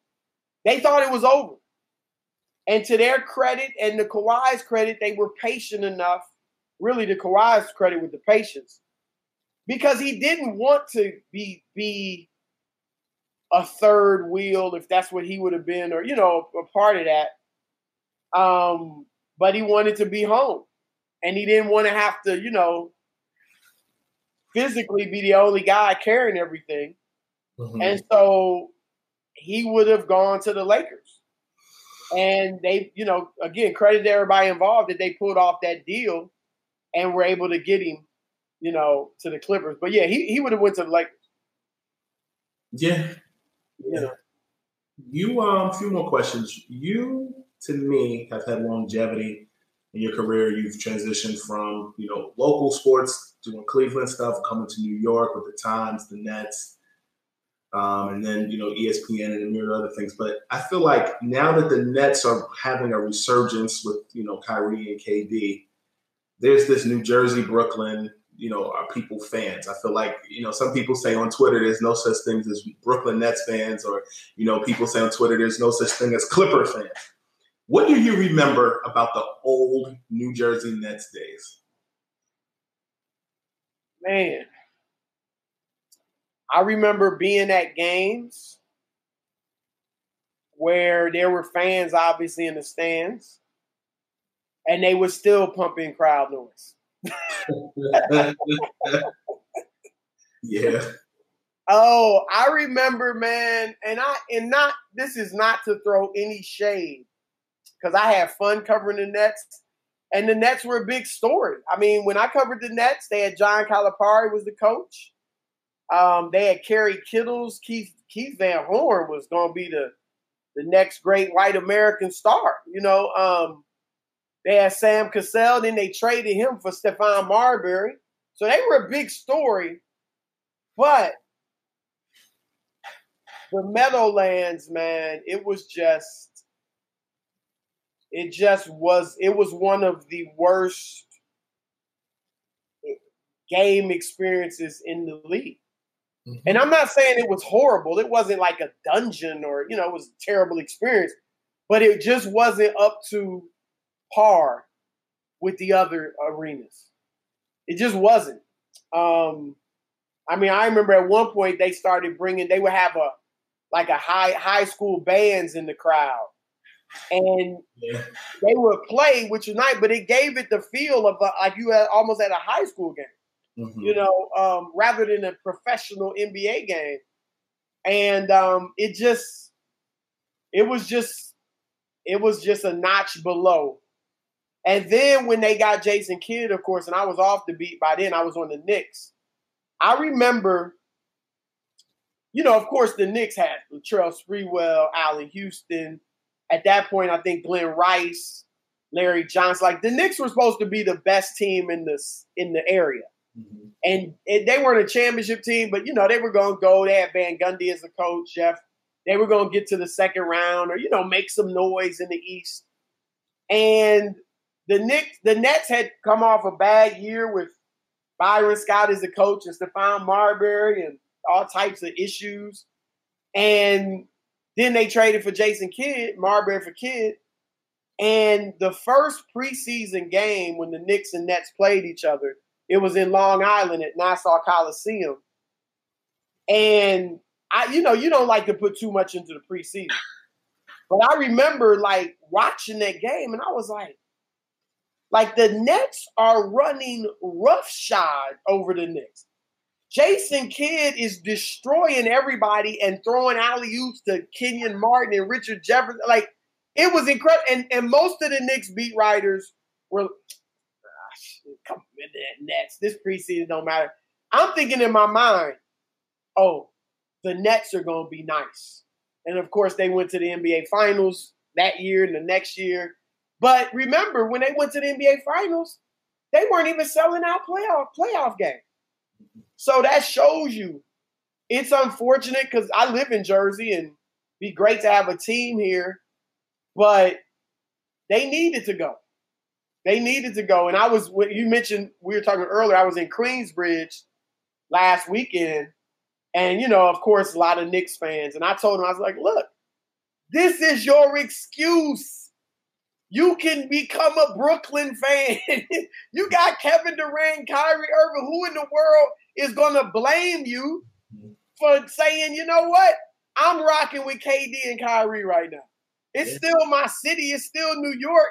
They thought it was over. And to their credit and the Kawhi's credit, they were patient enough. Really, the Kawhi's credit with the patience, because he didn't want to be be a third wheel if that's what he would have been, or you know, a part of that. Um, but he wanted to be home, and he didn't want to have to, you know, physically be the only guy carrying everything. Mm-hmm. And so he would have gone to the Lakers. And they, you know, again, credit to everybody involved that they pulled off that deal and were able to get him, you know, to the Clippers. But yeah, he, he would have went to like. Yeah. Yeah. You um a few more questions. You to me have had longevity in your career. You've transitioned from, you know, local sports doing Cleveland stuff, coming to New York with the Times, the Nets, um, and then you know ESPN and a myriad of other things. But I feel like now that the Nets are having a resurgence with you know Kyrie and KD, there's this New Jersey, Brooklyn, you know, are people fans. I feel like you know some people say on Twitter there's no such thing as Brooklyn Nets fans, or you know people say on Twitter there's no such thing as Clipper fans. What do you remember about the old New Jersey Nets days? Man, I remember being at games where there were fans obviously in the stands and they were still pumping crowd noise. Yeah. Oh, I remember, man, and I and not this is not to throw any shade because I had fun covering the Nets, and the Nets were a big story. I mean, when I covered the Nets, they had John Calipari was the coach. Um, they had Kerry Kittles. Keith Keith Van Horn was going to be the the next great white American star. You know, um, they had Sam Cassell. Then they traded him for Stephon Marbury. So they were a big story. But the Meadowlands, man, it was just, it just was, it was one of the worst game experiences in the league. Mm-hmm. And I'm not saying it was horrible. It wasn't like a dungeon or, you know, it was a terrible experience, but it just wasn't up to par with the other arenas. It just wasn't. Um, I mean, I remember at one point they started bringing, they would have a, like a high high school bands in the crowd. And yeah. they would play, which was nice, but it gave it the feel of a, like you had almost at a high school game mm-hmm. you know, um, rather than a professional NBA game. And um, it just, it was just, it was just a notch below. And then when they got Jason Kidd, of course, and I was off the beat by then, I was on the Knicks. I remember, you know, of course, the Knicks had Latrell Sprewell, Allan Houston. At that point, I think Glen Rice, Larry Johnson. Like the Knicks were supposed to be the best team in this in the area. Mm-hmm. And it, they weren't a championship team, but you know, they were going to go. They had Van Gundy as the coach, Jeff. They were going to get to the second round or, you know, make some noise in the East. And the Knicks, the Nets had come off a bad year with Byron Scott as the coach and Stephon Marbury and all types of issues. And then they traded for Jason Kidd, Marbury for Kidd. And the first preseason game when the Knicks and Nets played each other – it was in Long Island at Nassau Coliseum. And I, you know, you don't like to put too much into the preseason. But I remember like watching that game and I was like, like the Nets are running roughshod over the Knicks. Jason Kidd is destroying everybody and throwing alley oops to Kenyon Martin and Richard Jefferson. Like it was incredible. And, and most of the Knicks beat writers were, ah, come on, Nets. This preseason don't matter. I'm thinking in my mind, oh, the Nets are going to be nice. And of course, they went to the NBA Finals that year and the next year. But remember, when they went to the NBA Finals, they weren't even selling out playoff playoff game. So that shows you it's unfortunate because I live in Jersey and be great to have a team here, but they needed to go. They needed to go. And I was you mentioned we were talking earlier. I was in Queensbridge last weekend, and you know, of course, a lot of Knicks fans. And I told them, I was like, look, this is your excuse. You can become a Brooklyn fan. you got Kevin Durant, Kyrie Irving. Who in the world is gonna blame you for saying, you know what? I'm rocking with KD and Kyrie right now. It's still my city. It's still New York.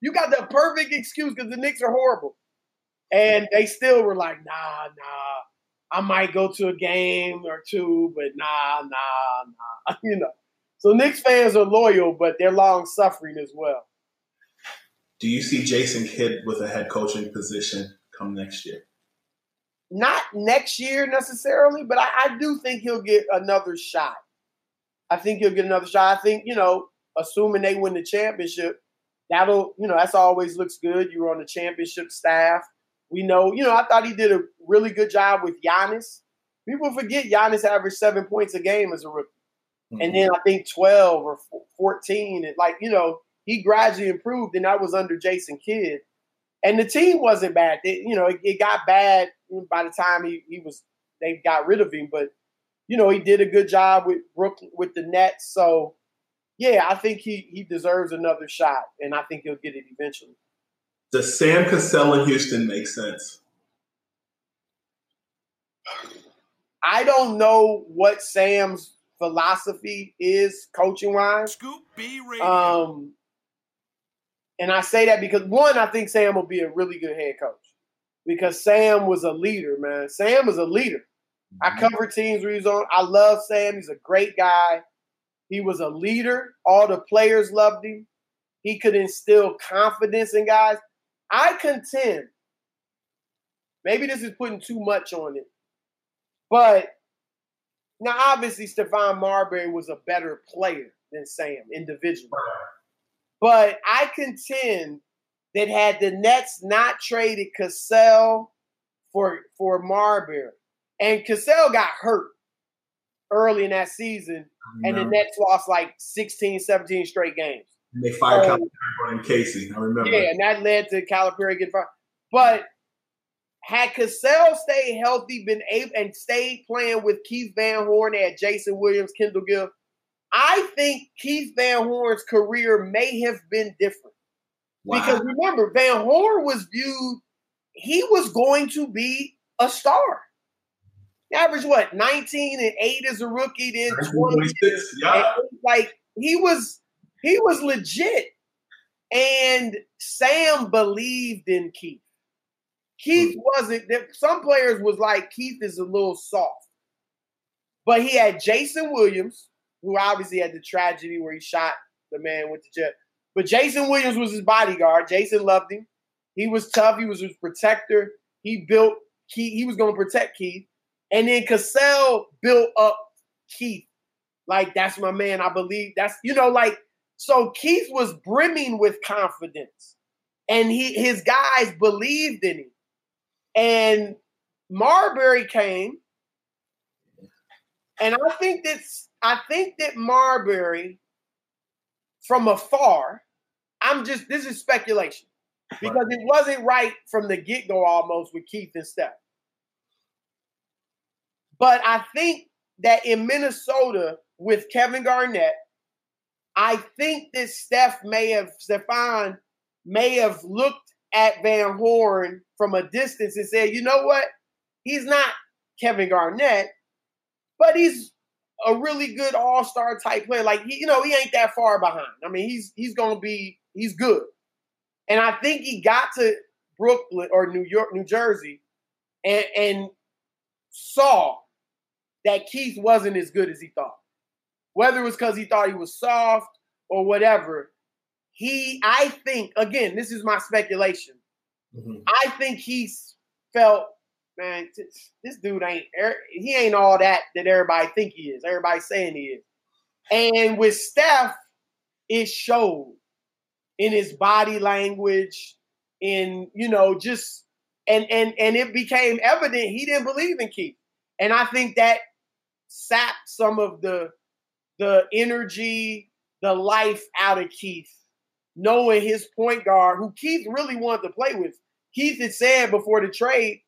You got the perfect excuse because the Knicks are horrible. And they still were like, nah, nah. I might go to a game or two, but nah, nah, nah. You know. So Knicks fans are loyal, but they're long suffering as well. Do you see Jason Kidd with a head coaching position come next year? Not next year necessarily, but I, I do think he'll get another shot. I think he'll get another shot. I think, you know, assuming they win the championship, that'll, you know, that's always looks good. You were on the championship staff. We know, you know, I thought he did a really good job with Giannis. People forget Giannis averaged seven points a game as a rookie. Mm-hmm. And then I think 12 or 14. And like, you know, he gradually improved, and that was under Jason Kidd. And the team wasn't bad. It, you know, it, it got bad by the time he, he was they got rid of him. But, you know, he did a good job with Brooklyn with the Nets. So yeah, I think he he deserves another shot, and I think he'll get it eventually. Does Sam Cassell in Houston make sense? I don't know what Sam's philosophy is coaching wise. Scoop B Radio. Um, and I say that because one, I think Sam will be a really good head coach because Sam was a leader, man. Sam was a leader. I mm-hmm. cover teams where he's on. I love Sam. He's a great guy. He was a leader. All the players loved him. He could instill confidence in guys. I contend, maybe this is putting too much on it, but now obviously Stephon Marbury was a better player than Sam individually. But I contend that had the Nets not traded Cassell for for Marbury, and Cassell got hurt early in that season, and the Nets lost like 16, 17 straight games. And they fired so, Calipari and Casey. I remember. Yeah, and that led to Calipari getting fired. But had Cassell stayed healthy, been able and stayed playing with Keith Van Horn, at Jayson Williams, Kendall Gill, I think Keith Van Horn's career may have been different. Wow. Because remember, Van Horn was viewed, he was going to be a star. Average what, 19 and 8 as a rookie, then 20. Yeah. Like he was he was legit. And Sam believed in Keith. Keith hmm. wasn't that some players was like Keith is a little soft. But he had Jayson Williams, who obviously had the tragedy where he shot the man with the jet. But Jayson Williams was his bodyguard. Jayson loved him. He was tough. He was his protector. He built Keith. He was going to protect Keith. And then Cassell built up Keith. Like, that's my man. I believe that's, you know, like so Keith was brimming with confidence, and he his guys believed in him. And Marbury came, and I think that's I think that Marbury, from afar, I'm just this is speculation because it wasn't right from the get go almost with Keith and Steph. But I think that in Minnesota with Kevin Garnett I think that Steph may have, Stephon may have looked at Van Horn from a distance and said, you know what? He's not Kevin Garnett, but he's a really good all star type player. Like he, you know, he ain't that far behind. I mean, he's he's gonna be he's good, and I think he got to Brooklyn or New York, New Jersey, and and saw that Keith wasn't as good as he thought. Whether it was because he thought he was soft or whatever, he, I think, again, this is my speculation. Mm-hmm. I think he felt, man, this dude ain't, er, he ain't all that that everybody think he is. Everybody saying he is. And with Steph, it showed in his body language, in you know, just and and and it became evident he didn't believe in Keith. And I think that sapped some of the the energy, the life out of Keith, knowing his point guard, who Keith really wanted to play with. Keith had said before the trade,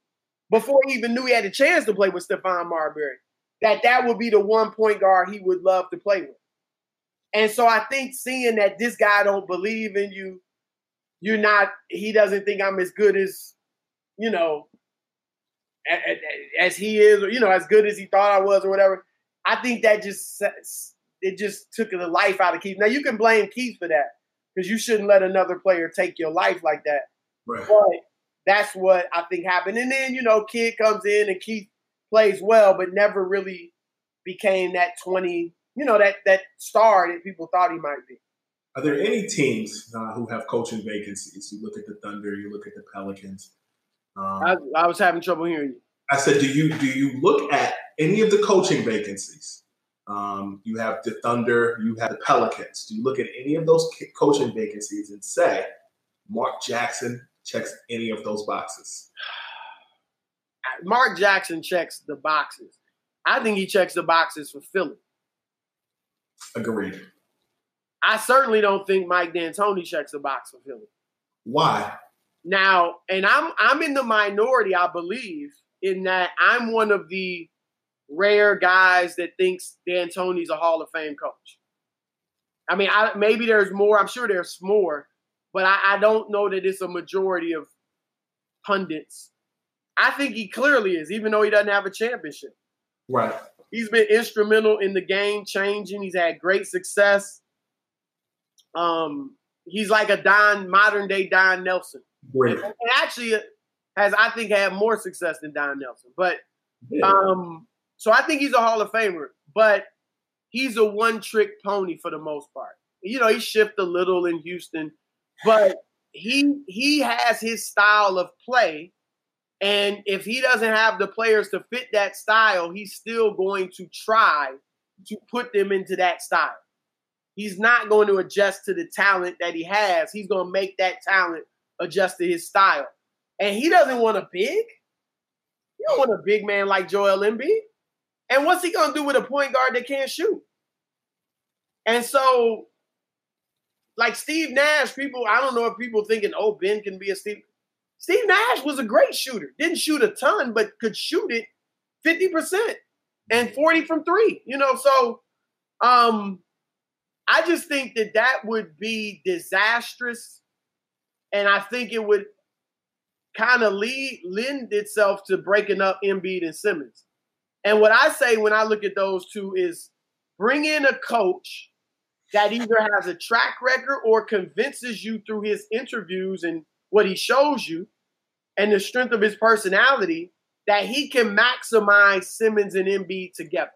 before he even knew he had a chance to play with Stephon Marbury, that that would be the one point guard he would love to play with. And so I think seeing that this guy don't believe in you, you're not, he doesn't think I'm as good as, you know, as he is, or you know, as good as he thought I was, or whatever. I think that just it just took the life out of Keith. Now you can blame Keith for that because you shouldn't let another player take your life like that. Right. But that's what I think happened. And then you know, Kidd comes in and Keith plays well, but never really became that twenty. You know that that star that people thought he might be. Are there any teams uh, who have coaching vacancies? You look at the Thunder, you look at the Pelicans. Um, I, I, was having trouble hearing you. I said, do you do you look at any of the coaching vacancies? Um, you have the Thunder, you have the Pelicans. Do you look at any of those coaching vacancies and say, Mark Jackson checks any of those boxes? Mark Jackson checks the boxes. I think he checks the boxes for Philly. Agreed. I certainly don't think Mike D'Antoni checks the box for Philly. Why? Now, and I'm I'm in the minority, I believe, in that I'm one of the rare guys that thinks D'Antoni's a Hall of Fame coach. I mean, I, maybe there's more. I'm sure there's more, but I, I don't know that it's a majority of pundits. I think he clearly is, even though he doesn't have a championship. Right. He's been instrumental in the game changing. He's had great success. Um, he's like a Don, modern day Don Nelson. Great. And actually has, I think, had more success than Don Nelson. But yeah. um, so I think he's a Hall of Famer, but he's a one trick pony for the most part. You know, he shifted a little in Houston, but he he has his style of play. And if he doesn't have the players to fit that style, he's still going to try to put them into that style. He's not going to adjust to the talent that he has. He's going to make that talent adjust to his style. And he doesn't want a big. You don't want a big man like Joel Embiid. And what's he gonna do with a point guard that can't shoot? And so, like Steve Nash, people, I don't know if people thinking, oh, Ben can be a Steve. Steve Nash was a great shooter. Didn't shoot a ton, but could shoot it 50% and 40 from three. You know, so um I just think that that would be disastrous. And I think it would kind of lead lend itself to breaking up Embiid and Simmons. And what I say when I look at those two is bring in a coach that either has a track record or convinces you through his interviews and what he shows you and the strength of his personality that he can maximize Simmons and Embiid together.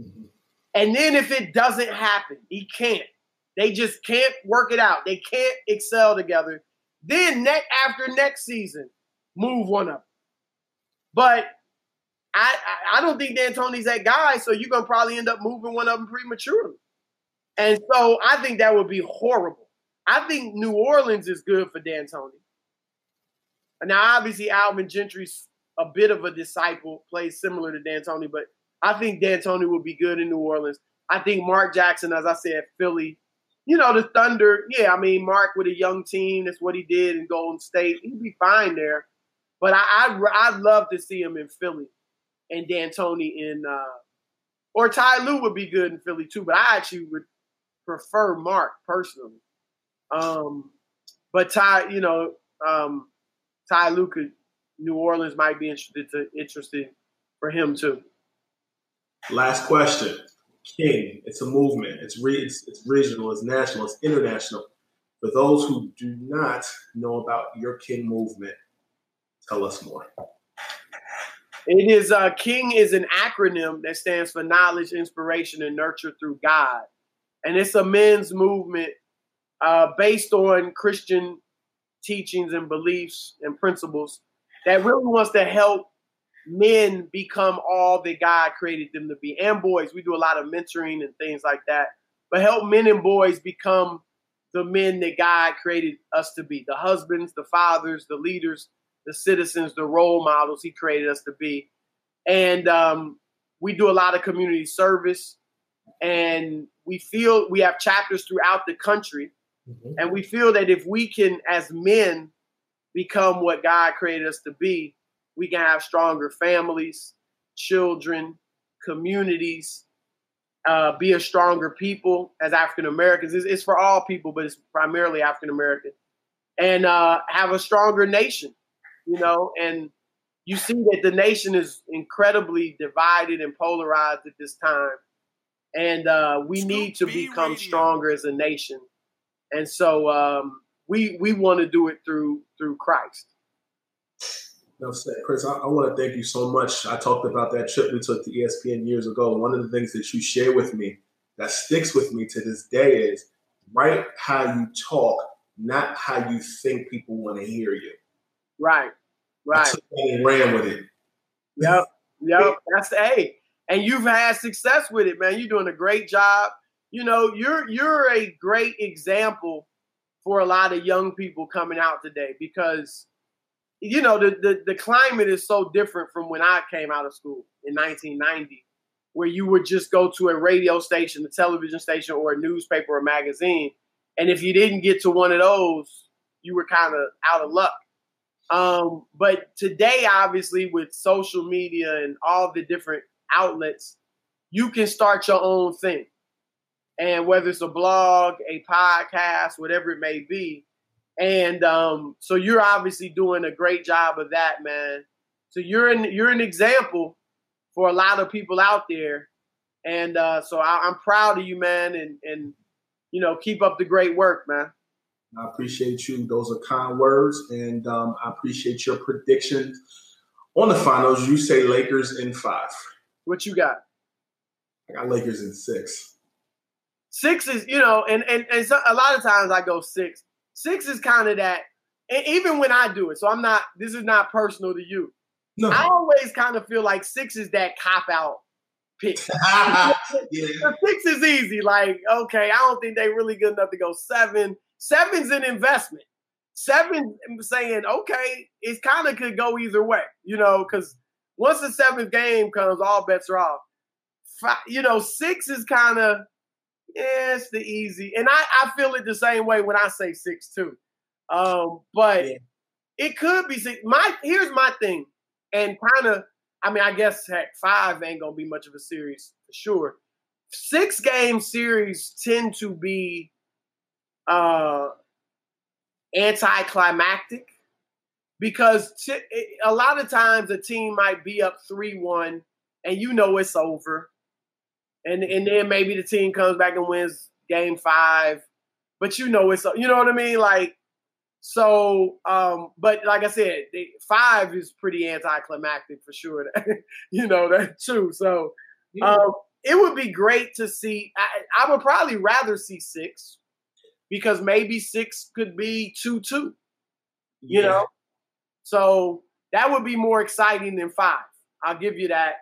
Mm-hmm. And then if it doesn't happen, he can't. They just can't work it out. They can't excel together. Then next after next season, move one up. But I, I don't think D'Antoni's that guy, so you're gonna probably end up moving one of them prematurely. And so I think that would be horrible. I think New Orleans is good for D'Antoni. Now, obviously, Alvin Gentry's a bit of a disciple, plays similar to D'Antoni, but I think D'Antoni would be good in New Orleans. I think Mark Jackson, as I said, Philly. You know, the Thunder, yeah, I mean, Mark with a young team, that's what he did in Golden State. He'd be fine there. But I, I'd, I'd love to see him in Philly and D'Antoni in, uh, or Ty Lue would be good in Philly too. But I actually would prefer Mark personally. Um, but Ty, you know, um, Ty could, New Orleans might be interested to, interested for him too. Last question. King. It's a movement. It's, re- it's, it's regional. It's national. It's international. For those who do not know about your King movement, tell us more. It is uh, King is an acronym that stands for knowledge, inspiration, and nurture through God, and it's a men's movement uh, based on Christian teachings and beliefs and principles that really wants to help men become all that God created them to be, and boys. We do a lot of mentoring and things like that, but help men and boys become the men that God created us to be the husbands, the fathers, the leaders, the citizens, the role models He created us to be. And um, we do a lot of community service, and we feel we have chapters throughout the country. Mm-hmm. And we feel that if we can, as men, become what God created us to be, we can have stronger families, children, communities, uh, be a stronger people as African Americans. It's, it's, for all people, but it's primarily African American, and uh, have a stronger nation. You know, and you see that the nation is incredibly divided and polarized at this time, and uh, we need to become radio. stronger as a nation. And so um, we we want to do it through through Christ. Enough said, Chris. I, I, want to thank you so much. I talked about that trip we took to ESPN years ago. One of the things that you share with me that sticks with me to this day is write how you talk, not how you think people want to hear you. Right, right. I took and ran with it. Yep, yep. That's the A. And you've had success with it, man. You're doing a great job. You know, you're you're a great example for a lot of young people coming out today because you know, the, the, the climate is so different from when I came out of school in 1990, where you would just go to a radio station, a television station, or a newspaper or magazine. And if you didn't get to one of those, you were kind of out of luck. Um, but today, obviously, with social media and all the different outlets, you can start your own thing. And whether it's a blog, a podcast, whatever it may be, and um, so you're obviously doing a great job of that, man. So you're an you're an example for a lot of people out there, and uh, so I, am proud of you, man. And and you know, keep up the great work, man. I appreciate you. Those are kind words, and um, I appreciate your predictions on the finals. You say Lakers in five. What you got? I got Lakers in six. Six is, you know, and and, and so, a lot of times I go six Six is kind of that. And even when I do it, so I'm not. This is not personal to you. No. I always kind of feel like six is that cop out pick. yeah. Six is easy. Like, okay, I don't think they're really good enough to go seven. Seven's an investment. Seven saying, okay, it kind of could go either way, you know, because once the seventh game comes, all bets are off. Five, you know, six is kind of yeah, it's the easy. And I, I feel it the same way when I say six too. Um, but yeah. it could be six. My here's my thing, and kind of, I mean, I guess heck, five ain't gonna be much of a series for sure. Six game series tend to be uh anticlimactic because t- a lot of times a team might be up 3-1 and you know it's over and and then maybe the team comes back and wins game five. But you know it's you know what I mean, like so. Um, but like I said, five is pretty anticlimactic for sure. you know that too. So um, it would be great to see. I, I would probably rather see six because maybe six could be two two. You yeah. know, so that would be more exciting than five. I'll give you that.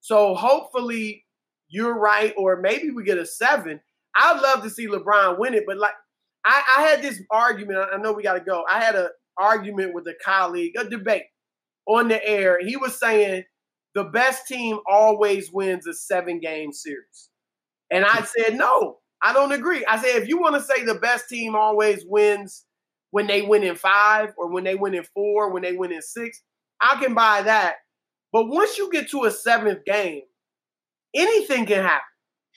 So hopefully you're right, or maybe we get a seven. I'd love to see LeBron win it, but like I, I had this argument. I know we got to go. I had an argument with a colleague, a debate on the air. He was saying the best team always wins a seven game series. And I said, no, I don't agree. I said, if you want to say the best team always wins when they win in five or when they win in four, when they win in six, I can buy that. But once you get to a seventh game, anything can happen.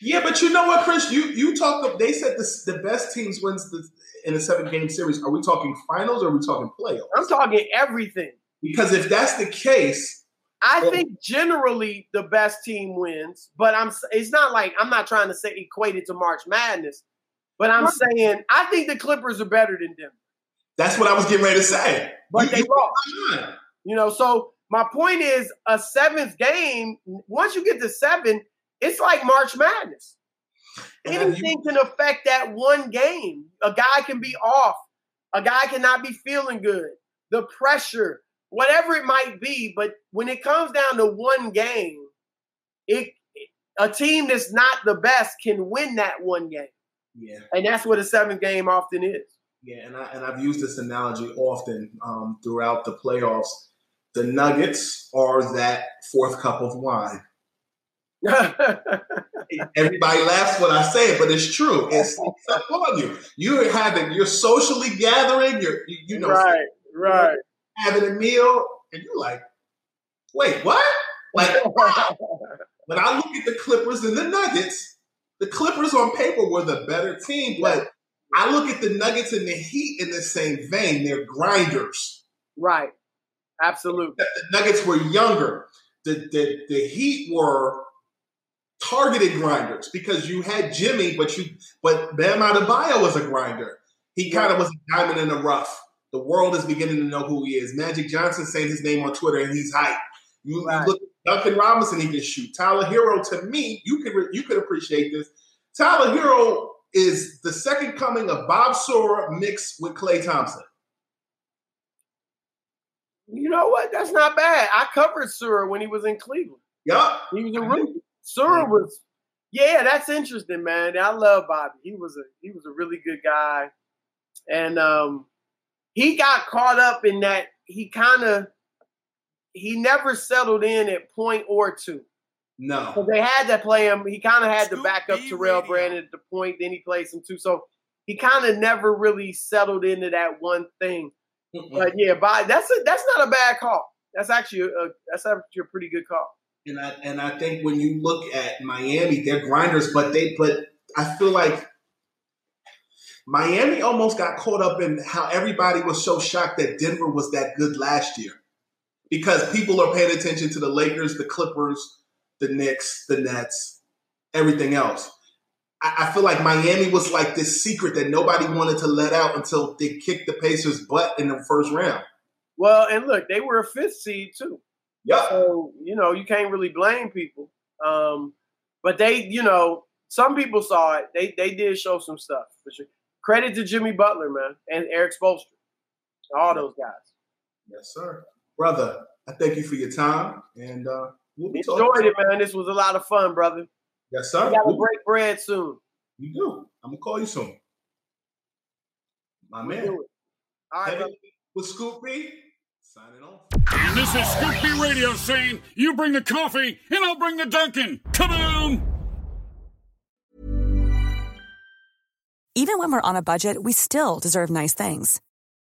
Yeah, but you know what, Chris? You you talk. They said this, the best teams wins the, in a seven game series. Are we talking finals or are we talking playoffs? I'm talking everything. Because if that's the case, I think generally the best team wins, but I'm it's not like I'm not trying to say equate it to March Madness, but I'm saying I think the Clippers are better than Denver. That's what I was getting ready to say. But You- they lost. You know, so my point is a seventh game, once you get to seven, it's like March Madness. Have you- Anything can affect that one game. A guy can be off. A guy cannot be feeling good. The pressure, whatever it might be. But when it comes down to one game, it a team that's not the best can win that one game. Yeah. And that's what a seventh game often is. Yeah, and I and I've used this analogy often um, throughout the playoffs. The Nuggets are that fourth cup of wine. Everybody laughs when I say it, but it's true. It's, it's up on you. You're having, you're socially gathering. You're, you, you know, right, right. having a meal, and you're like, wait, what? Like, wow. When I look at the Clippers and the Nuggets, the Clippers on paper were the better team, but I look at the Nuggets and the Heat in the same vein. They're grinders. Right. Absolutely. The Nuggets were younger. The, the, the Heat were targeted grinders because you had Jimmy, but you but Bam Adebayo was a grinder. He kind of was a diamond in the rough. The world is beginning to know who he is. Magic Johnson saying his name on Twitter, and he's hype. You, you look at Duncan Robinson, he can shoot. Tyler Herro, to me, you could you could appreciate this. Tyler Herro is the second coming of Bob Sura mixed with Klay Thompson. You know what? That's not bad. I covered Sura when he was in Cleveland. Yup. He was a rookie. Sura was yeah, that's interesting, man. I love Bobby. He was a he was a really good guy. And um he got caught up in that he kind of he never settled in at point or two. No. So they had to play him. He kind of had to back up Terrell Brandon at the point. Then he played some too. So he kind of never really settled into that one thing. But yeah, by that's a, that's not a bad call. That's actually a that's actually a pretty good call. And I and I think when you look at Miami, they're grinders, but they but I feel like Miami almost got caught up in how everybody was so shocked that Denver was that good last year. Because people are paying attention to the Lakers, the Clippers, the Knicks, the Nets, everything else. I, I feel like Miami was like this secret that nobody wanted to let out until they kicked the Pacers' butt in the first round. Well, and look, they were a fifth seed too. Yeah. So you know you can't really blame people. Um, but they, you know, some people saw it. They they did show some stuff for sure. Credit to Jimmy Butler, man, and Erik Spoelstra, all those guys. Yes, sir. Brother, I thank you for your time. And uh, we'll. Enjoyed it, man. This was a lot of fun, brother. Yes, sir. We got to We'll- break bread soon. You do. I'm gonna call you soon. My Do man. it. All right, Heavy brother. with Scoop B. Signing off. And this is Scoop B Radio saying, you bring the coffee and I'll bring the Dunkin'. Kaboom! Even when we're on a budget, we still deserve nice things.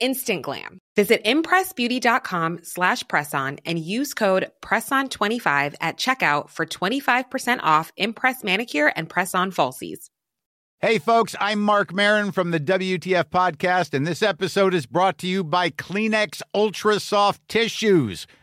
Instant glam. Visit impressbeauty.com slash presson and use code PRESSON25 at checkout for 25% off Impress Manicure and Press-On Falsies. Hey, folks, I'm Marc Maron from the WTF Podcast, and this episode is brought to you by Kleenex Ultra Soft Tissues,